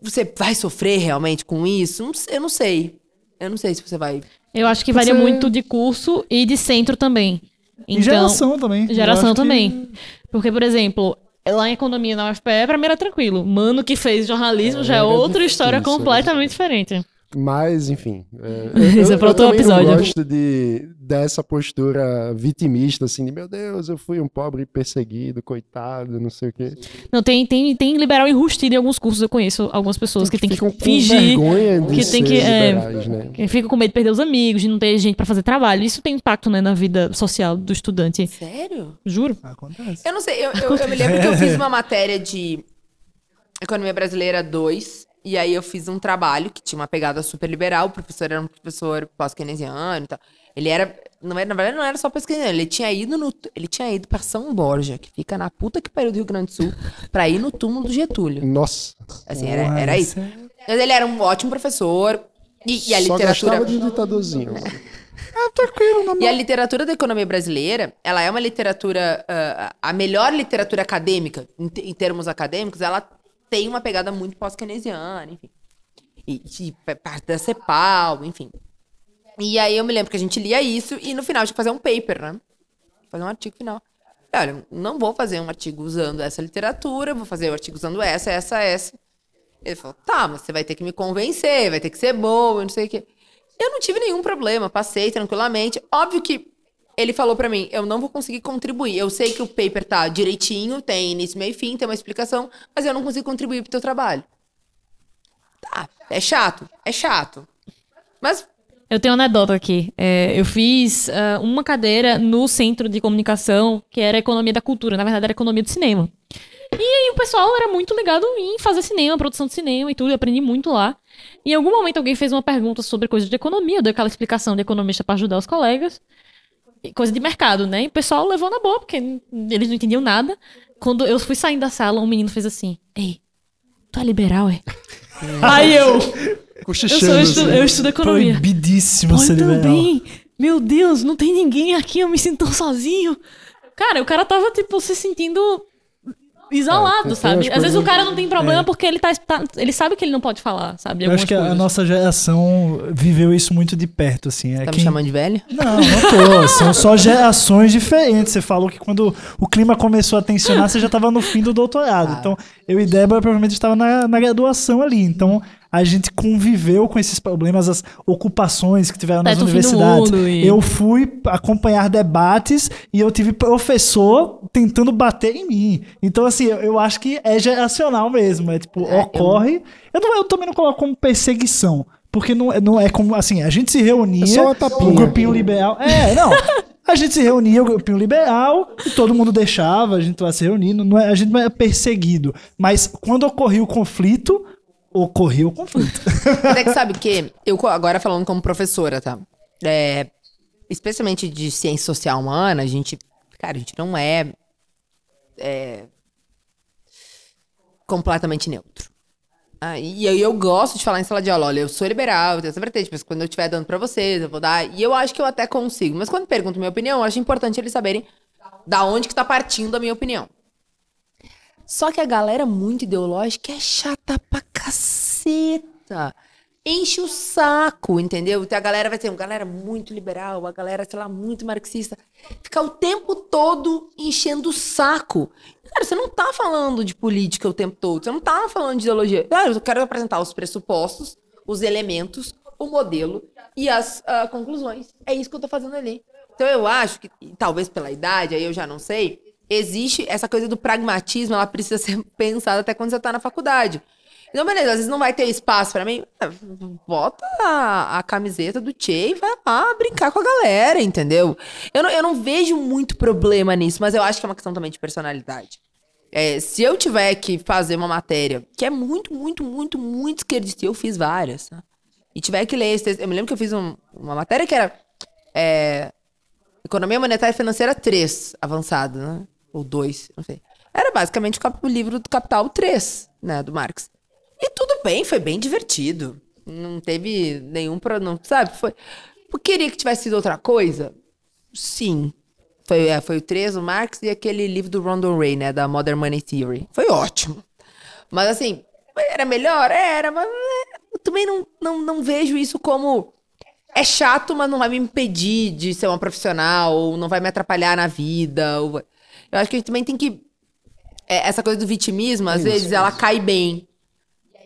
você vai sofrer realmente com isso? Eu não sei. Eu não sei se você vai. Eu acho que Você- varia muito de curso e de centro também. E geração também. Geração acho que- também. Porque, por exemplo, lá em economia na UFPE, pra mim era tranquilo. Mano que fez jornalismo já é era outra história difícil, era completamente diferente. Mas, enfim. É, Isso é pra outro também episódio. não gosto de, dessa postura vitimista, assim, de meu Deus, eu fui um pobre perseguido, coitado, não sei o quê. Não, tem, tem, tem liberal enrustido em alguns cursos, eu conheço algumas pessoas que tem que Ficam com fingir. vergonha de que ser tem que, é, liberais, né? Que fica com medo de perder os amigos, de não ter gente pra fazer trabalho. Isso tem impacto, né, na vida social do estudante. Sério? Juro. Acontece. Eu não sei, eu, eu, eu me lembro que eu fiz uma matéria de Economia Brasileira 2, e aí eu fiz um trabalho que tinha uma pegada super liberal, o professor era um professor pós-keynesiano e tal. Ele era, não era, na verdade não era só pós-keynesiano, ele tinha ido no, ele tinha ido pra São Borja, que fica na puta que pariu do Rio Grande do Sul, pra ir no túmulo do Getúlio. Nossa, Assim, era, era isso. é- Mas ele era um ótimo professor, e, e a só literatura... gostava de ditadorzinho. E a literatura da economia brasileira, ela é uma literatura, ah, a melhor literatura acadêmica, em, em termos acadêmicos, ela tem uma pegada muito pós-keynesiana, enfim. E, pa- parte da CEPAL, enfim. E aí eu me lembro que a gente lia isso e no final tinha que fazer um paper, né? Fazer um artigo final. Olha, não vou fazer um artigo usando essa literatura, vou fazer o artigo usando essa, essa, essa. Ele falou, tá, mas você vai ter que me convencer, vai ter que ser boa, não sei o quê. Eu não tive nenhum problema, passei tranquilamente. Óbvio que ele falou pra mim, eu não vou conseguir contribuir. Eu sei que o paper tá direitinho, tem início, meio e fim, tem uma explicação, mas eu não consigo contribuir pro teu trabalho. Tá, é chato, é chato. Mas Eu tenho uma anedota aqui. É, eu fiz ah, uma cadeira no centro de comunicação, que era economia da cultura. Na verdade, era economia do cinema. E aí o pessoal era muito ligado em fazer cinema, produção de cinema e tudo. Eu aprendi muito lá. Em algum momento alguém fez uma pergunta sobre coisas de economia. Eu dei aquela explicação de economista para ajudar os colegas. Coisa de mercado, né? E o pessoal levou na boa, porque eles não entendiam nada. Quando eu fui saindo da sala, um menino fez assim: Ei, tu é liberal, é? aí eu. Eu, Cochichando, estu assim. eu estudo economia. Proibidíssimo Pô, ser liberal. também. Meu Deus, não tem ninguém aqui, eu me sinto tão sozinho. Cara, o cara tava, tipo, se sentindo isolado, É, sabe? Às vezes o coisas- cara não tem problema porque ele tá, tá- Ele sabe que ele não pode falar, sabe? Eu acho que a- a coisas. nossa geração viveu isso muito de perto, assim. É tá me quem- chamando de velho? Não, não tô. São só gerações diferentes. Você falou que quando o clima começou a tensionar, você já estava no fim do doutorado. Então, eu e Débora provavelmente estava na, na graduação ali. Então, a gente conviveu com esses problemas, as ocupações que tiveram nas do universidades. mundo e- Eu fui acompanhar debates e eu tive professor tentando bater em mim. Então, assim, eu, eu acho que é geracional mesmo. É tipo, É, eu- ocorre. Eu, não, eu também não coloco como perseguição. Porque não, é- não é como, assim, a gente se reunia, É só uma tapinha. o grupinho liberal. É, não. A gente se reunia, o grupinho liberal, e todo mundo deixava, a gente lá se reunindo. Não é, a gente não é perseguido. Mas quando ocorria o conflito, ocorria o conflito. Mas é que sabe que, eu agora falando como professora, tá? É, especialmente de ciência social humana, a gente, cara, a gente não é, é, completamente neutro. Ah, e aí eu gosto de falar em sala de aula, olha, eu sou liberal, eu tenho essa vertente, mas quando eu estiver dando pra vocês, eu vou dar. E eu acho que eu até consigo. Mas quando pergunto minha opinião, eu acho importante eles saberem da onde que tá partindo a minha opinião. Só que a galera muito ideológica é chata pra caceta. enche o saco, entendeu? Então a galera vai ser uma galera muito liberal, a galera, sei lá, muito marxista. Ficar o tempo todo enchendo o saco. Cara, você não tá falando de política o tempo todo, você não tá falando de ideologia. Cara, eu quero apresentar os pressupostos, os elementos, o modelo e as ah, conclusões. É isso que eu tô fazendo ali. Então eu acho que, talvez pela idade, aí eu já não sei, existe essa coisa do pragmatismo, ela precisa ser pensada até quando você tá na faculdade. Então, beleza, às vezes não vai ter espaço pra mim. É, Bota a, a camiseta do Che e vai lá brincar com a galera, entendeu? Eu não, eu não vejo muito problema nisso, mas eu acho que é uma questão também de personalidade. É, se eu tiver que fazer uma matéria que é muito, muito, muito, muito esquerdista, eu fiz várias, né? e tiver que ler esse texto, eu me lembro que eu fiz um- uma matéria que era é, Economia Monetária e Financeira 3, avançado, né? Ou 2, não sei. Era basicamente o, livro do Capital 3, né, do Marx. E tudo bem, foi bem divertido. Não teve nenhum problema, sabe? Foi. Queria que tivesse sido outra coisa? Sim. Foi, é, foi o 3, o Marx e aquele livro do Rondon Ray, né, da Modern Money Theory. Foi ótimo. Mas assim, era melhor? Era, mas é, eu também não, não, não vejo isso como. É chato, mas não vai me impedir de ser uma profissional, ou não vai me atrapalhar na vida. ou Eu acho que a gente também tem que. é, essa coisa do vitimismo, às Isso, vezes, ela cai bem.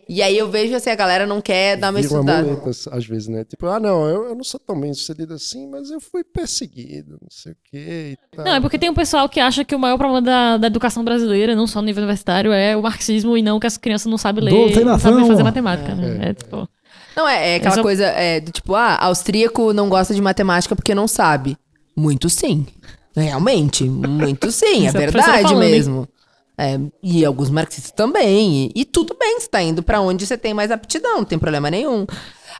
E aí eu vejo assim, a galera não quer dar uma Viram estudada. amuletas, às vezes, né? Tipo, ah, não, eu, eu não sou tão bem sucedido assim, mas eu fui perseguido, não sei o quê e tal. Não, é porque tem um pessoal que acha que o maior problema da, da educação brasileira, não só no nível universitário, é o marxismo e não que as crianças não sabem ler, não sabem fazer matemática, né? É, tipo... Não, é, é aquela só- coisa é, do tipo, ah, austríaco não gosta de matemática porque não sabe. Muito sim. Realmente, muito sim, é é verdade mesmo. É, e alguns marxistas também. E, e tudo bem, você tá indo pra onde você tem mais aptidão, não tem problema nenhum.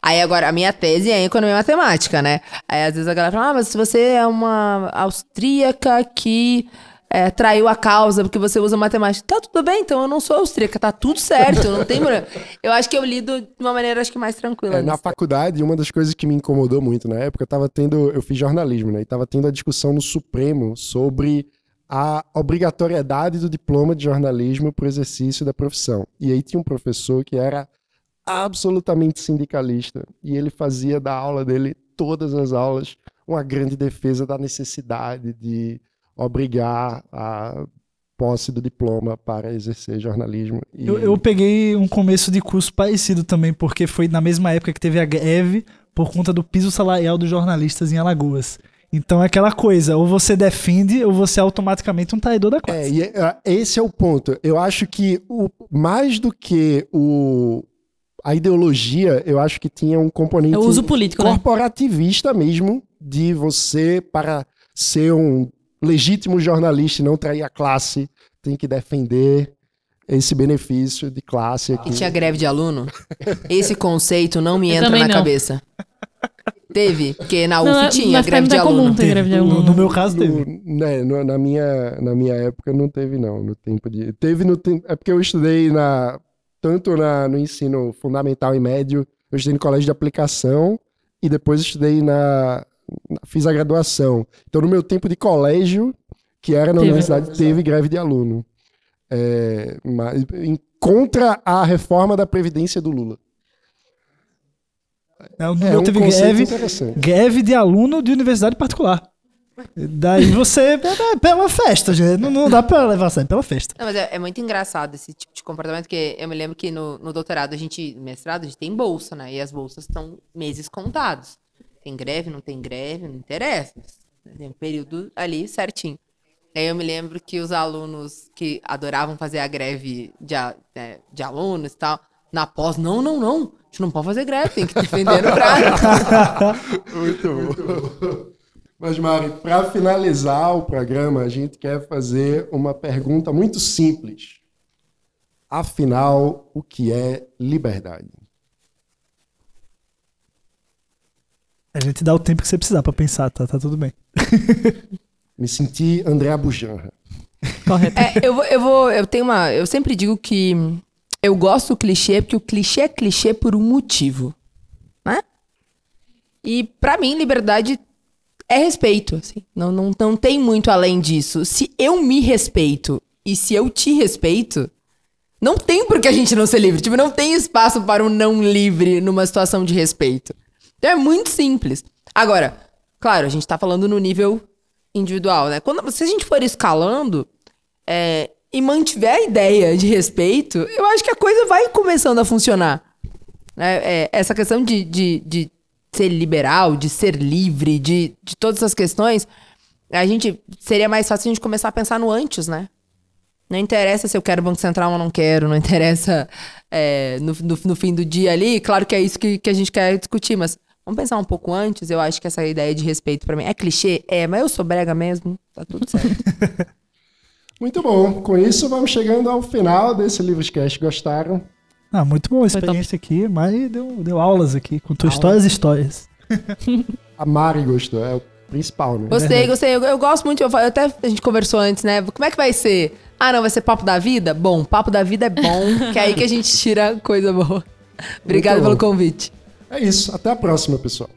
Aí agora, a minha tese é em economia matemática, né? Aí às vezes a galera fala, ah, mas se você é uma austríaca que é, traiu a causa porque você usa matemática. Tá tudo bem, então eu não sou austríaca, tá tudo certo, não tem problema. Eu acho que eu lido de uma maneira, acho que mais tranquila. É, na faculdade, uma das coisas que me incomodou muito na época, eu tava tendo, eu fiz jornalismo, né? E tava tendo a discussão no Supremo sobre a obrigatoriedade do diploma de jornalismo para o exercício da profissão. E aí tinha um professor que era absolutamente sindicalista e ele fazia da aula dele todas as aulas uma grande defesa da necessidade de obrigar a posse do diploma para exercer jornalismo. E- Eu, eu peguei um começo de curso parecido também, porque foi na mesma época que teve a greve por conta do piso salarial dos jornalistas em Alagoas. Então é aquela coisa, ou você defende, ou você é automaticamente um traidor da É, classe. e é, esse é o ponto. Eu acho que o, mais do que o, a ideologia, eu acho que tinha um componente É o uso político, né? corporativista mesmo, de você, para ser um legítimo jornalista e não trair a classe, tem que defender esse benefício de classe aqui. E tinha greve de aluno? Esse conceito não me entra na não. cabeça. Teve, porque na UF Não, na- tinha greve de é comum aluno. ter greve de No, aluno. no meu caso No- teve. né, no- na, minha, na minha época não teve, não. No tempo de. Teve no tempo. É porque eu estudei na. Tanto na, no ensino fundamental e médio, eu estudei no colégio de aplicação e depois estudei na. Fiz a graduação. Então, no meu tempo de colégio, que era na Teve. universidade, teve greve de aluno. É, mas, em- contra a reforma da Previdência do Lula. Não, É um teve greve, interessante. greve de aluno de universidade particular. Daí você. É, é pela festa, gente. Não, não dá pra levar a sério, pela festa. Não, mas é, é muito engraçado esse tipo de comportamento, porque eu me lembro que no, no doutorado, a gente, mestrado, a gente tem bolsa, né? E as bolsas estão meses contados. Tem greve, não tem greve, não interessa. Tem um período ali certinho. Aí eu me lembro que os alunos que adoravam fazer a greve de, né, de alunos e tal, na pós, não, não, não, a gente não pode fazer greve, tem que defender o prazo. Muito bom. Mas, Mari, para finalizar o programa, a gente quer fazer uma pergunta muito simples. Afinal, o que é liberdade? A gente dá o tempo que você precisar pra pensar, tá? Tá tudo bem. Me senti André Bujanra. Correto. É, eu, vou- eu vou. Eu tenho uma. Eu sempre digo que eu gosto do clichê, porque o clichê é clichê por um motivo. Né? E pra mim, liberdade é respeito. Assim. Não, não, não tem muito além disso. Se eu me respeito e se eu te respeito, Não tem por que a gente não ser livre. Tipo, não tem espaço para o não livre numa situação de respeito. Então é muito simples. Agora, claro, a gente tá falando no nível individual, né? Quando, se a gente for escalando é, e mantiver a ideia de respeito, eu acho que a coisa vai começando a funcionar. né? É, essa questão de, de, de ser liberal, de ser livre, de, de todas essas questões, a gente seria mais fácil a gente começar a pensar no antes, né? Não interessa se eu quero Banco Central ou não quero, não interessa é, no, no, no fim do dia ali, claro que é isso que, que a gente quer discutir, mas vamos pensar um pouco antes. Eu acho que essa ideia de respeito pra mim é clichê, é, mas eu sou brega mesmo, tá tudo certo. Muito bom. Com isso, vamos chegando ao final desse Livrescast. Gostaram? Ah, muito boa a experiência aqui, mas deu, deu aulas aqui, contou histórias e histórias. A Mari gostou, é o principal, né? Gostei, gostei. Eu, eu gosto muito. Eu, fa- até a gente conversou antes, né? Como é que vai ser? Ah, não, vai ser papo da vida? Bom, papo da vida é bom, que é aí que a gente tira coisa boa. Obrigada bom. pelo convite. É isso. Até a próxima, pessoal.